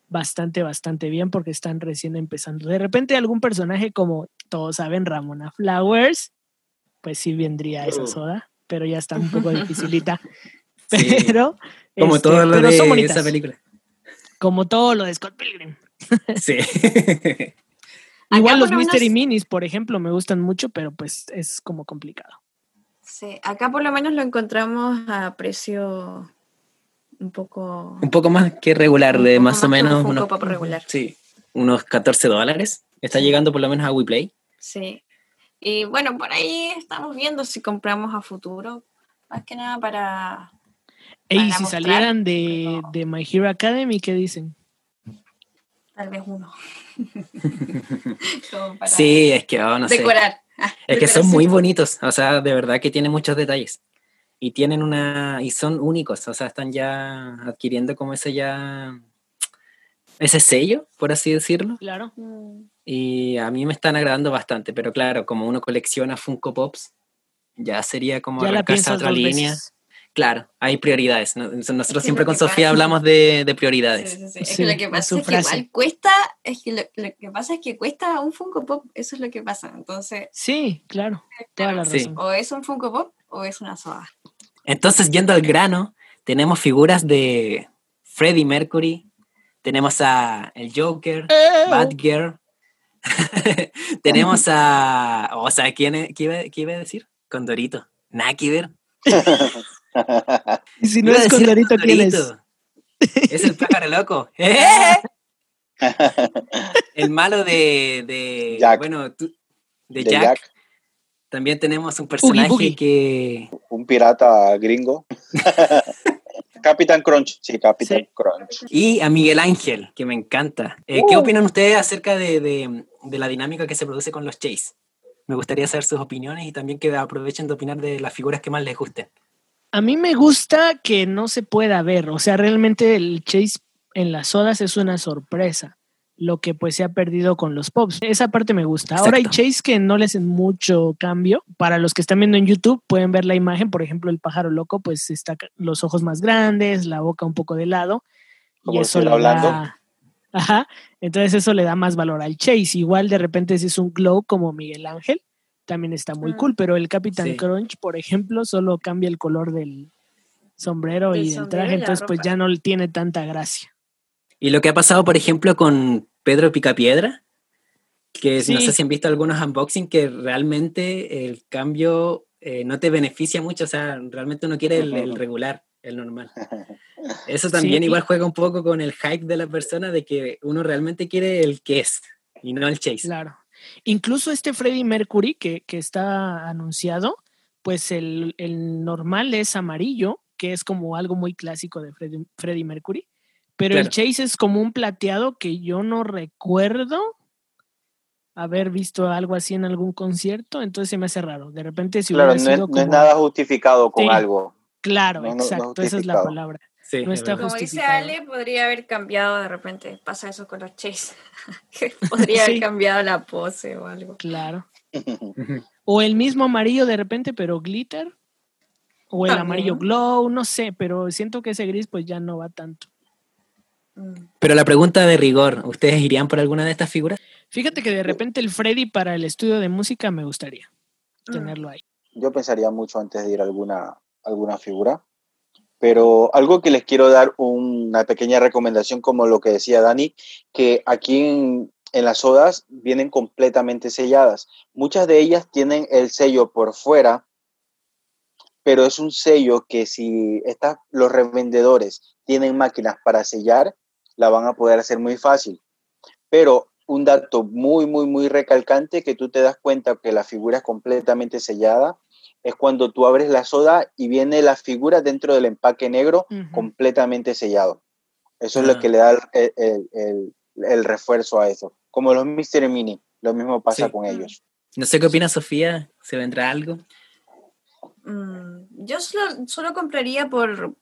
bastante, bastante bien porque están recién empezando. De repente algún personaje como todos saben, Ramona Flowers, pues sí vendría esa Uh. soda, pero ya está un poco dificilita. Sí. Pero Como este, todo lo de son esa película. como todo lo de Scott Pilgrim. Sí. Igual Acá los Mystery menos- Minis, por ejemplo, me gustan mucho, pero pues es como complicado. Sí, acá por lo menos lo encontramos a precio un poco... un poco más que regular, de más o un menos unos, regular. sí, unos 14 dólares. Está llegando por lo menos a WePlay. Sí. Y bueno, por ahí estamos viendo si compramos a futuro. Más que nada para... Y si mostrar, salieran de, pero- de My Hero Academy, ¿qué dicen? Tal vez uno. Sí, es que, oh, no sé. decorar. Ah, Es que son muy bonitos, o sea, de verdad que tienen muchos detalles. Y tienen una, y son únicos, o sea, están ya adquiriendo como ese ya, ese sello, por así decirlo. Claro. Mm, Y a mí me están agradando bastante, pero claro, como uno colecciona Funko Pops, ya sería como Ya la arrancarse a otra línea. veces. Claro, hay prioridades. ¿no? Nosotros siempre con Sofía pasa- hablamos de, de prioridades. sí, sí. Es que lo que pasa su es que frase. igual cuesta, es que lo, lo que pasa es que cuesta un Funko Pop, eso es lo que pasa. Entonces, Sí, claro. Toda la Sí. razón. o es un Funko Pop o es una soda. Entonces, yendo al grano, tenemos figuras de Freddie Mercury, tenemos a el Joker, Batgirl, tenemos a, o sea, ¿quién es- qué, iba, qué iba a decir? Condorito, nada que ver. Y si no es decir Condorito, ¿quién es? Condorito. Es el pájaro loco. ¡Eh! El malo de, de Jack. bueno, tú- de, De Jack. Jack. También tenemos un personaje que Un pirata gringo. Capitán Crunch, sí, Capitán Sí. Crunch. Y a Miguel Ángel, que me encanta. Eh, ¿Qué opinan ustedes acerca de, de- de la dinámica que se produce con los Chase? Me gustaría saber sus opiniones y también que aprovechen de opinar de las figuras que más les gusten. A mí me gusta que no se pueda ver. O sea, realmente el chase en las sodas es una sorpresa. Lo que pues se ha perdido con los pops. Esa parte me gusta. Ahora hay chase que no le hacen mucho cambio. Para los que están viendo en YouTube pueden ver la imagen. Por ejemplo, el pájaro loco, pues está los ojos más grandes, la boca un poco de lado. Como y eso le hablando. da. Ajá. Entonces eso le da más valor al chase. Igual de repente si es un glow como Miguel Ángel, también está muy Mm. cool. Pero el Capitán Sí. Crunch, por ejemplo, solo cambia el color del, sombrero El y el sombrero traje, entonces pues ya no tiene tanta gracia. Y lo que ha pasado, por ejemplo, con Pedro Picapiedra, que no Sí. sé si han visto algunos unboxing, que realmente el cambio eh, no te beneficia mucho, o sea, realmente uno quiere el, el regular, el normal. Eso también Sí. igual juega un poco con el hype de la persona de que uno realmente quiere el que es y no el chase. Claro. Incluso este Freddie Mercury que, que está anunciado, pues el, el normal es amarillo, que es como algo muy clásico de Freddie, Freddie Mercury. Pero el. Chase es como un plateado que yo no recuerdo haber visto algo así en algún concierto, entonces se me hace raro. De repente si Claro, hubiera no es, sido no es como- nada justificado con Sí. algo. Claro, no, no, no exacto, esa es la palabra. Sí, No es está. Como dice justificado. Ale, podría haber cambiado de repente. Pasa eso con los Chase. podría haber cambiado la pose o algo. Claro. O el mismo amarillo de repente, pero glitter. O el amarillo glow, no sé, pero siento que ese gris pues ya no va tanto. Pero la pregunta de rigor, ¿ustedes irían por alguna de estas figuras? Fíjate que de repente el Freddy para el estudio de música me gustaría Mm. tenerlo ahí. Yo pensaría mucho antes de ir a alguna, alguna figura. Pero algo que les quiero dar una pequeña recomendación, como lo que decía Dani, que aquí en, en las sodas vienen completamente selladas. Muchas de ellas tienen el sello por fuera, pero es un sello que si estas, los revendedores tienen máquinas para sellar, la van a poder hacer muy fácil. Pero un dato muy, muy, muy recalcante que tú te das cuenta que la figura es completamente sellada es cuando tú abres la soda y viene la figura dentro del empaque negro completamente sellado. Eso es Ah. lo que le da el, el- el- el refuerzo a eso. Como los Mystery Mini, lo mismo pasa Sí. con ellos. No sé qué opina Sofía, ¿se vendrá algo? Mm, Yo solo, solo compraría por,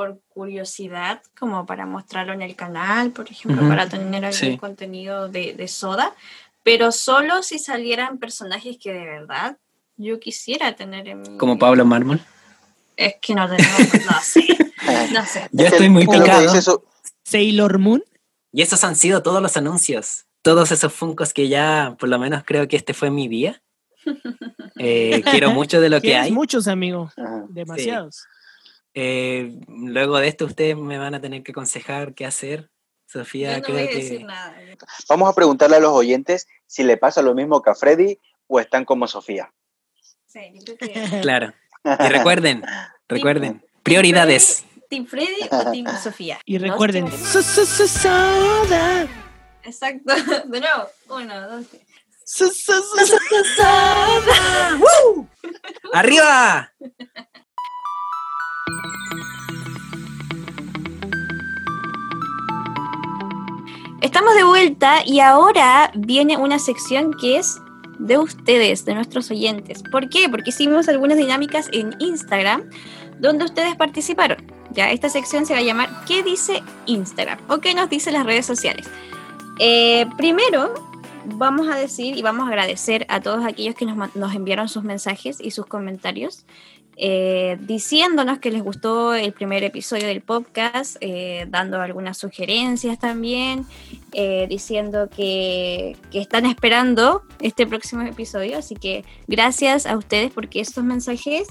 por curiosidad, como para mostrarlo en el canal, por ejemplo, Ujú. para tener algún Sí. contenido de, de soda, pero solo si salieran personajes que de verdad yo quisiera tener en mi- Como Pablo Mármol. Es que no tenemos, no sé, no sé. Yo estoy muy picado. eso- Sailor Moon. Y esos han sido todos los anuncios. Todos esos Funcos que ya, por lo menos creo que este fue mi día. Eh, quiero mucho de lo que hay. muchos, amigo. Ajá. Demasiados. Eh, luego de esto ustedes me van a tener que aconsejar qué hacer. Sofía, Yo no creo voy a que... decir nada. Vamos a preguntarle a los oyentes si le pasa lo mismo que a Freddy o están como Sofía. Sí, yo creo que- Claro. Y recuerden, recuerden, prioridades. ¿Team Freddy o Team Sofía? Y recuerden, Team- "Su- su- su- soda. Exacto. De nuevo. Uno, dos, tres. Su- su- su- su- ¡Arriba! Estamos de vuelta y ahora viene una sección que es de ustedes, de nuestros oyentes. ¿Por qué? Porque hicimos algunas dinámicas en Instagram donde ustedes participaron. Ya, esta sección se va a llamar ¿Qué dice Instagram? o ¿Qué nos dice las redes sociales? Eh, primero, vamos a decir y vamos a agradecer a todos aquellos que nos enviaron sus mensajes y sus comentarios. Eh, diciéndonos que les gustó el primer episodio del podcast, eh, dando algunas sugerencias también, eh, diciendo que, que están esperando este próximo episodio. Así que gracias a ustedes porque estos mensajes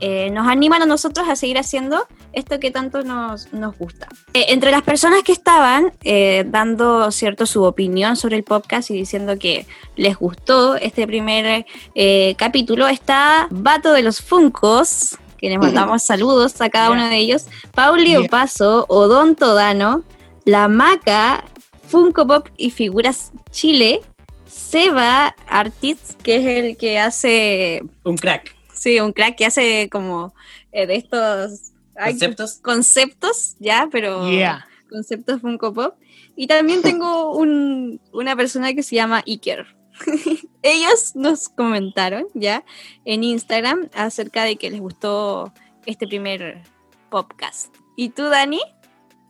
eh, nos animan a nosotros a seguir haciendo esto que tanto nos, nos gusta. Eh, entre las personas que estaban eh, dando cierto su opinión sobre el podcast y diciendo que les gustó este primer capítulo está Vato de los Funcos, que les mandamos saludos a cada Yeah. uno de ellos, Pauli Yeah. Opaso, Odonto Dano, La Maca, Funko Pop y Figuras Chile, Seba Artists, que es el que hace, Un crack. Sí, un crack que hace como eh, de estos ay, ¿Conceptos? conceptos, ya, pero Yeah. conceptos Funko Pop. Y también tengo un- una persona que se llama Iker. Ellos nos comentaron ya en Instagram acerca de que les gustó este primer podcast. ¿Y tú, Dani?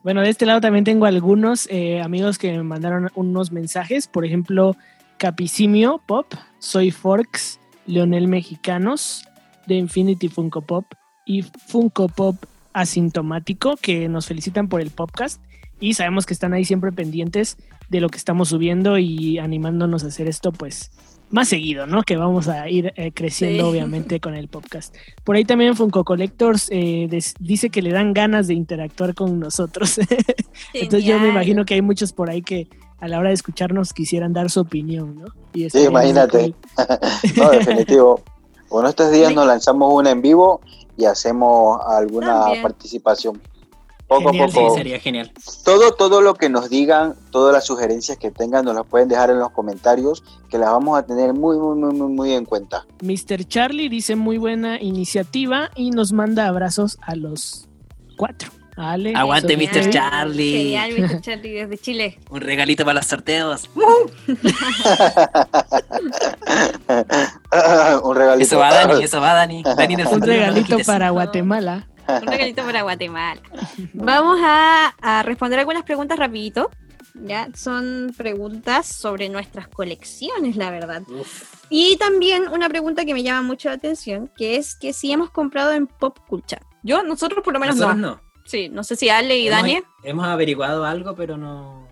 Bueno, de este lado también tengo algunos eh, amigos que me mandaron unos mensajes. Por ejemplo, Capicimio Pop, Soy Forks, Leonel Mexicanos, de Infinity Funko Pop y Funko Pop Asintomático, que nos felicitan por el podcast y sabemos que están ahí siempre pendientes de lo que estamos subiendo y animándonos a hacer esto pues más seguido, ¿no? Que vamos a ir eh, creciendo Sí. obviamente con el podcast. Por ahí también Funko Collectors eh, des- dice que le dan ganas de interactuar con nosotros. Entonces yo me imagino que hay muchos por ahí que a la hora de escucharnos quisieran dar su opinión, ¿no? Y Sí, imagínate. cool. No, definitivo. Bueno, estos días nos lanzamos una en vivo y hacemos alguna También. participación. Poco Genial, a poco. Sí, sería genial. Todo, todo lo que nos digan, todas las sugerencias que tengan, nos las pueden dejar en los comentarios, que las vamos a tener muy, muy, muy, muy, muy en cuenta. Mr. Charlie dice muy buena iniciativa y nos manda abrazos a los cuatro. Ale, Aguante, Mr. Freddy. Charlie. Genial, Mr. Charlie desde Chile. Un regalito para los sorteos. Un regalito. Eso va, Dani, eso va, Dani. Dani del Un regalito para Guatemala. Un regalito para Guatemala. Vamos a, a responder algunas preguntas rapidito. Ya, son preguntas sobre nuestras colecciones, la verdad. Uf. Y también una pregunta que me llama mucho la atención, que es que si hemos comprado en Pop Culture. Yo, nosotros por lo menos Nosotros no. no. Sí, no sé si Ale y Hemos- Dani. Hemos averiguado algo, pero no,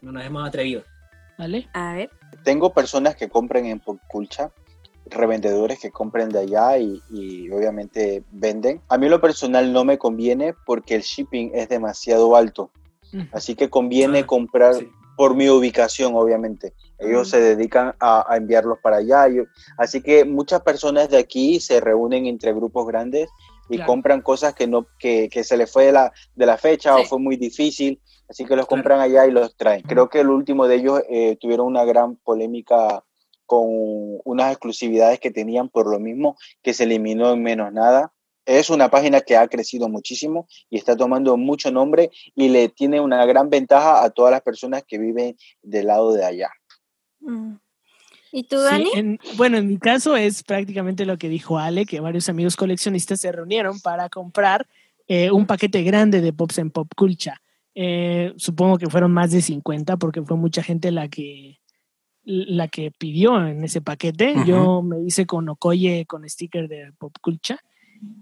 no nos hemos atrevido. ¿Vale? A ver. Tengo personas que compren en Popculcha, revendedores que compren de allá y, y obviamente venden. A mí lo personal no me conviene porque el shipping es demasiado alto. Mm. Así que conviene Ah, comprar Sí. por mi ubicación, obviamente. Ellos Mm. se dedican a, a enviarlos para allá. Así que muchas personas de aquí se reúnen entre grupos grandes y Claro. compran cosas que no que, que se les fue de la, de la fecha o fue muy difícil. Así que los Claro. compran allá y los traen. Creo que el último de ellos eh, tuvieron una gran polémica con unas exclusividades que tenían por lo mismo que se eliminó en menos nada. Es una página que ha crecido muchísimo y está tomando mucho nombre y le tiene una gran ventaja a todas las personas que viven del lado de allá. Mm. ¿Y tú, Sí, Dani? en- bueno, en mi caso es prácticamente lo que dijo Ale, que varios amigos coleccionistas se reunieron para comprar eh, un paquete grande de Pops en Pop Culture. Eh, supongo que fueron más de 50 porque fue mucha gente la que la que pidió en ese paquete. Yo me hice con Okoye con sticker de Pop Culture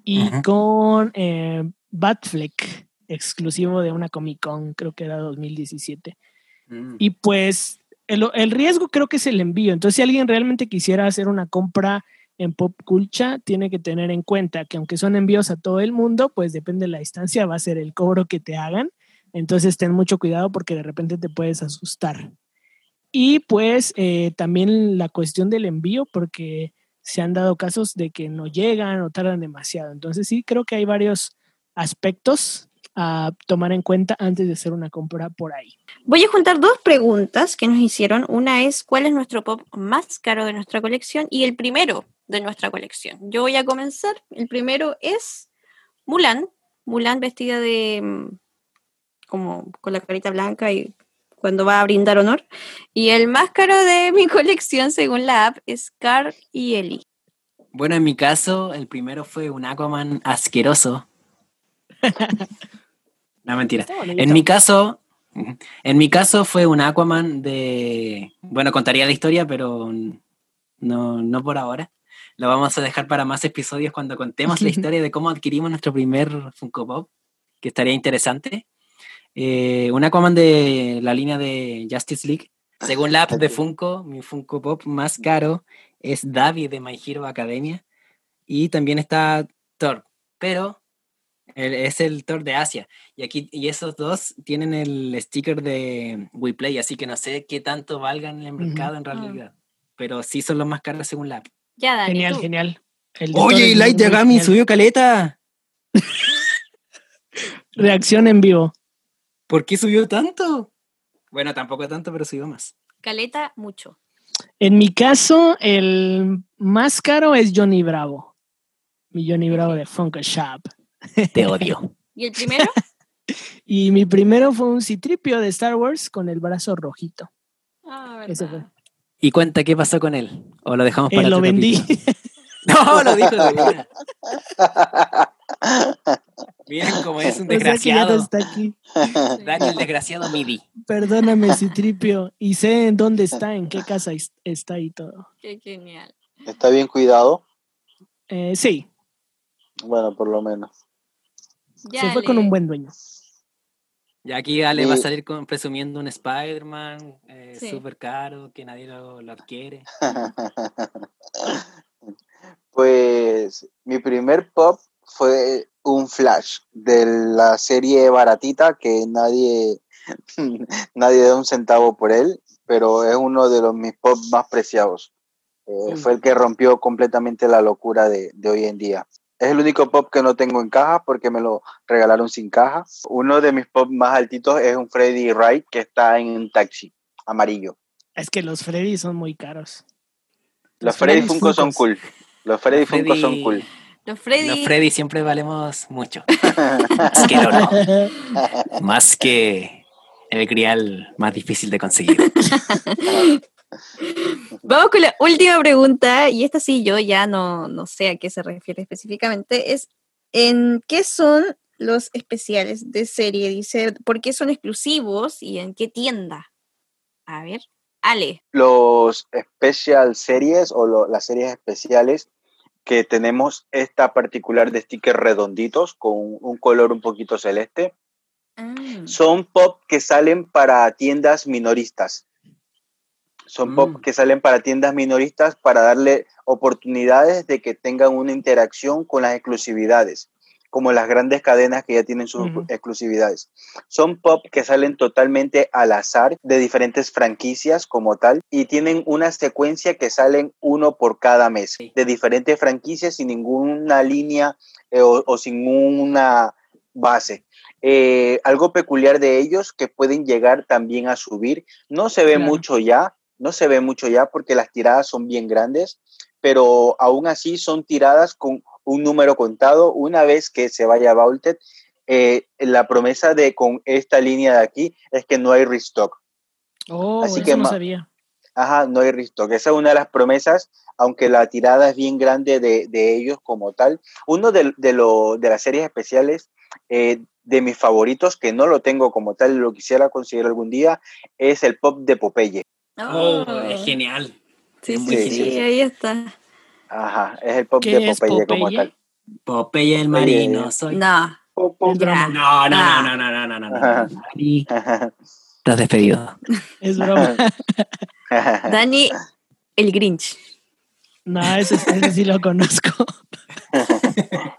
y con eh, Batfleck, exclusivo de una Comic Con, creo que era 2017. Mm. Y pues el, el riesgo creo que es el envío. Entonces, si alguien realmente quisiera hacer una compra en Pop Culture, tiene que tener en cuenta que aunque son envíos a todo el mundo, pues depende de la distancia, va a ser el cobro que te hagan. Entonces, ten mucho cuidado porque de repente te puedes asustar. Y pues eh, también la cuestión del envío, porque se han dado casos de que no llegan o tardan demasiado. Entonces, sí, creo que hay varios aspectos a tomar en cuenta antes de hacer una compra por ahí. Voy a juntar dos preguntas que nos hicieron. Una es, ¿cuál es nuestro pop más caro de nuestra colección? Y el primero de nuestra colección. Yo voy a comenzar. El primero es Mulan. Mulan vestida de... mm, como con la carita blanca y cuando va a brindar honor. Y el más caro de mi colección, según la app, es Car y Ellie. Bueno, en mi caso, el primero fue un Aquaman asqueroso. no, mentira. En mi caso, en mi caso fue un Aquaman de. Bueno, contaría la historia, pero no, no por ahora. Lo vamos a dejar para más episodios cuando contemos la historia de cómo adquirimos nuestro primer Funko Pop, que estaría interesante. Eh, un Aquaman de la línea de Justice League. Según la app de Funko, mi Funko Pop más caro es Davi de My Hero Academia. Y también está Thor. Pero el- es el Thor de Asia. Y aquí, y esos dos tienen el sticker de WePlay, así que no sé qué tanto valgan en el mercado en realidad. Pero sí son los más caros según la app. Ya, Dani. Genial, tú. genial. El Oye, y Light Yagami genial. subió caleta. Reacción en vivo. ¿Por qué subió tanto? Bueno, tampoco tanto, pero subió más. Caleta, mucho. En mi caso, el más caro es Johnny Bravo. Mi Johnny Bravo de Funko Shop. Te odio. ¿Y el primero? Y mi primero fue un citripio de Star Wars con el brazo rojito. Ah, Ese verdad. ¿Y cuenta qué pasó con él? ¿O lo dejamos Eh, para lo otro vendí. capítulo? No, lo dijo. Miren cómo es un O sea que ya no desgraciado. está aquí. Dani, el desgraciado MIDI. Perdóname, Citripio. Y sé en dónde está, en qué casa está y todo. Qué genial. Está bien cuidado, Eh, sí, bueno, por lo menos. Ya, se fue con un buen dueño. Ya aquí Ale va a Y- salir con, presumiendo un Spider-Man eh, Sí. caro, que nadie lo, lo adquiere. Pues mi primer pop fue un flash de la serie baratita que nadie, nadie da un centavo por él, pero es uno de los mis pop más preciados. Eh, Mm. Fue el que rompió completamente la locura de, de hoy en día. Es el único pop que no tengo en caja porque me lo regalaron sin caja. Uno de mis pop más altitos es un Freddy Wright que está en un taxi amarillo. Es que los Freddy son muy caros. Los Freddy Funko son cool. Los Freddy Los Funko son cool. Los Freddy. Los Freddy siempre valemos mucho. Más que el oro. Más que el grial más difícil de conseguir. Vamos con la última pregunta, y esta sí yo ya no, no sé a qué se refiere específicamente, es ¿en qué son los especiales de serie? Dice, ¿por qué son exclusivos y en qué tienda? A ver, Ale. los special series o lo- las series especiales que tenemos esta particular de stickers redonditos con un color un poquito celeste son pop que salen para tiendas minoristas son pop Mm. que salen para tiendas minoristas para darle oportunidades de que tengan una interacción con las exclusividades como las grandes cadenas que ya tienen sus exclusividades. Son pop que salen totalmente al azar de diferentes franquicias como tal y tienen una secuencia que salen uno por cada mes Sí. de diferentes franquicias sin ninguna línea eh, o, o sin una base. Eh, algo peculiar de ellos que pueden llegar también a subir. No se ve Claro. mucho ya, no se ve mucho ya porque las tiradas son bien grandes, pero aún así son tiradas con un número contado. Una vez que se vaya a Vaulted, eh, la promesa de con esta línea de aquí es que no hay restock. Oh, Así eso que no sabía. Ajá, no hay restock. Esa es una de las promesas, aunque la tirada es bien grande de, de ellos como tal. Uno de, de, lo, de las series especiales eh, de mis favoritos, que no lo tengo como tal, lo quisiera conseguir algún día, es el pop de Popeye. Oh, es genial. Sí, Es sí, muy sí, genial. ahí está. Ajá, es el pop ¿Qué de Popeye, como tal. Popeye el marino, soy. No, Pop, pop. Es broma. No, no, no, no, no, no, no, no, no. Y estás despedido. Es broma. Dani, el Grinch. No, ese, ese sí lo conozco.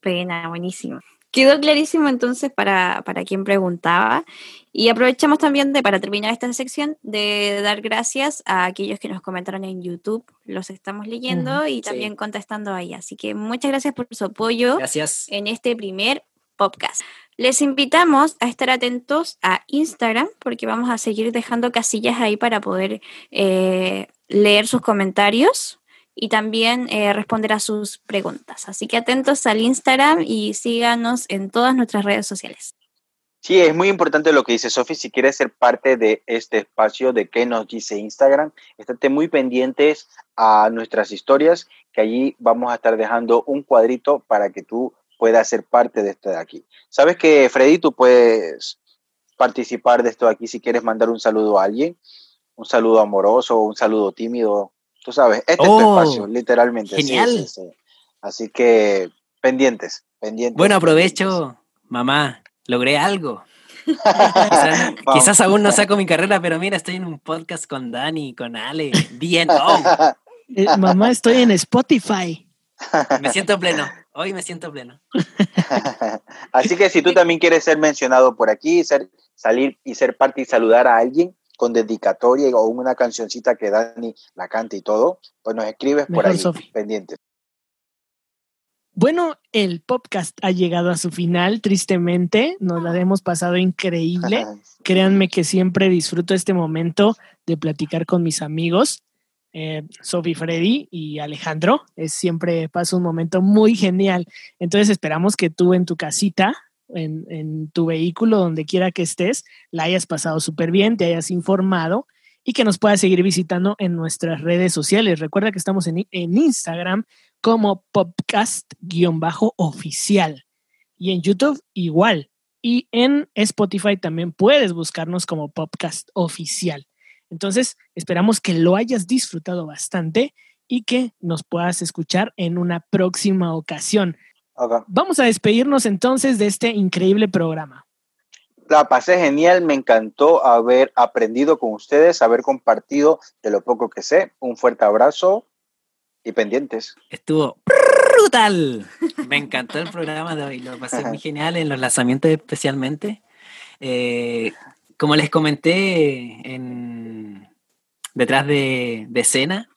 Pena, buenísimo. Quedó clarísimo entonces para, para quien preguntaba. Y aprovechamos también de, para terminar esta sección, de dar gracias a aquellos que nos comentaron en YouTube. Los estamos leyendo y Sí. también contestando ahí. Así que muchas gracias por su apoyo Gracias. en este primer podcast. Les invitamos a estar atentos a Instagram porque vamos a seguir dejando casillas ahí para poder eh, leer sus comentarios y también eh, responder a sus preguntas. Así que atentos al Instagram y síganos en todas nuestras redes sociales. Sí, es muy importante lo que dice Sofi. Si quieres ser parte de este espacio de qué nos dice Instagram, estate muy pendientes a nuestras historias, que allí vamos a estar dejando un cuadrito para que tú puedas ser parte de esto de aquí. Sabes que, Freddy, tú puedes participar de esto de aquí si quieres mandar un saludo a alguien, un saludo amoroso, un saludo tímido. Tú sabes, este es tu Oh, espacio, literalmente. sí, genial. sí, sí. Así que pendientes, pendientes. Bueno, pendientes. aprovecho, mamá, logré algo. Quizás, quizás aún no saco mi carrera, pero mira, estoy en un podcast con Dani, con Ale, bien, oh, Eh, mamá, estoy en Spotify. me siento pleno, hoy me siento pleno. Así que si tú también quieres ser mencionado por aquí, ser, salir y ser parte y saludar a alguien con dedicatoria o una cancioncita que Dani la cante y todo, pues nos escribes por ahí, pendientes. Bueno, el podcast ha llegado a su final, tristemente. Nos la hemos pasado increíble. Créanme que siempre disfruto este momento de platicar con mis amigos, eh, Sofi Freddy y Alejandro. Es siempre paso un momento muy genial. Entonces esperamos que tú en tu casita, en, tu vehículo, donde quiera que estés, la hayas pasado súper bien, te hayas informado y que nos puedas seguir visitando en nuestras redes sociales. Recuerda que estamos en, en Instagram como podcast-oficial y en YouTube igual. Y en Spotify también puedes buscarnos como podcast oficial. Entonces, esperamos que lo hayas disfrutado bastante y que nos puedas escuchar en una próxima ocasión. Vamos a despedirnos entonces de este increíble programa. La pasé genial, me encantó haber aprendido con ustedes, haber compartido de lo poco que sé. Un fuerte abrazo y pendientes. Estuvo brutal. Me encantó el programa de hoy, lo pasé muy genial en los lanzamientos especialmente. Eh, como les comenté en, detrás de, de escena,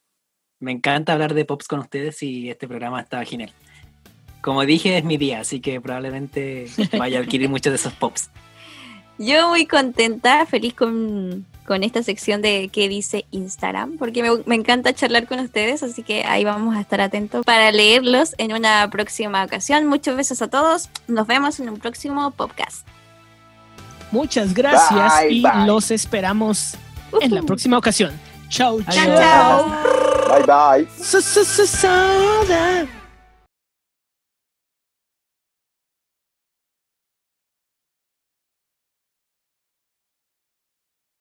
me encanta hablar de pops con ustedes y este programa estaba genial. Como dije, es mi día, así que probablemente vaya a adquirir muchos de esos pops. Yo muy contenta, feliz con, con esta sección de qué dice Instagram, porque me, me, encanta charlar con ustedes, así que ahí vamos a estar atentos para leerlos en una próxima ocasión. Muchos besos a todos, nos vemos en un próximo podcast. Muchas gracias Bye, y bye. los esperamos en la próxima ocasión. Chau, Chao, chau. chao. Bye bye.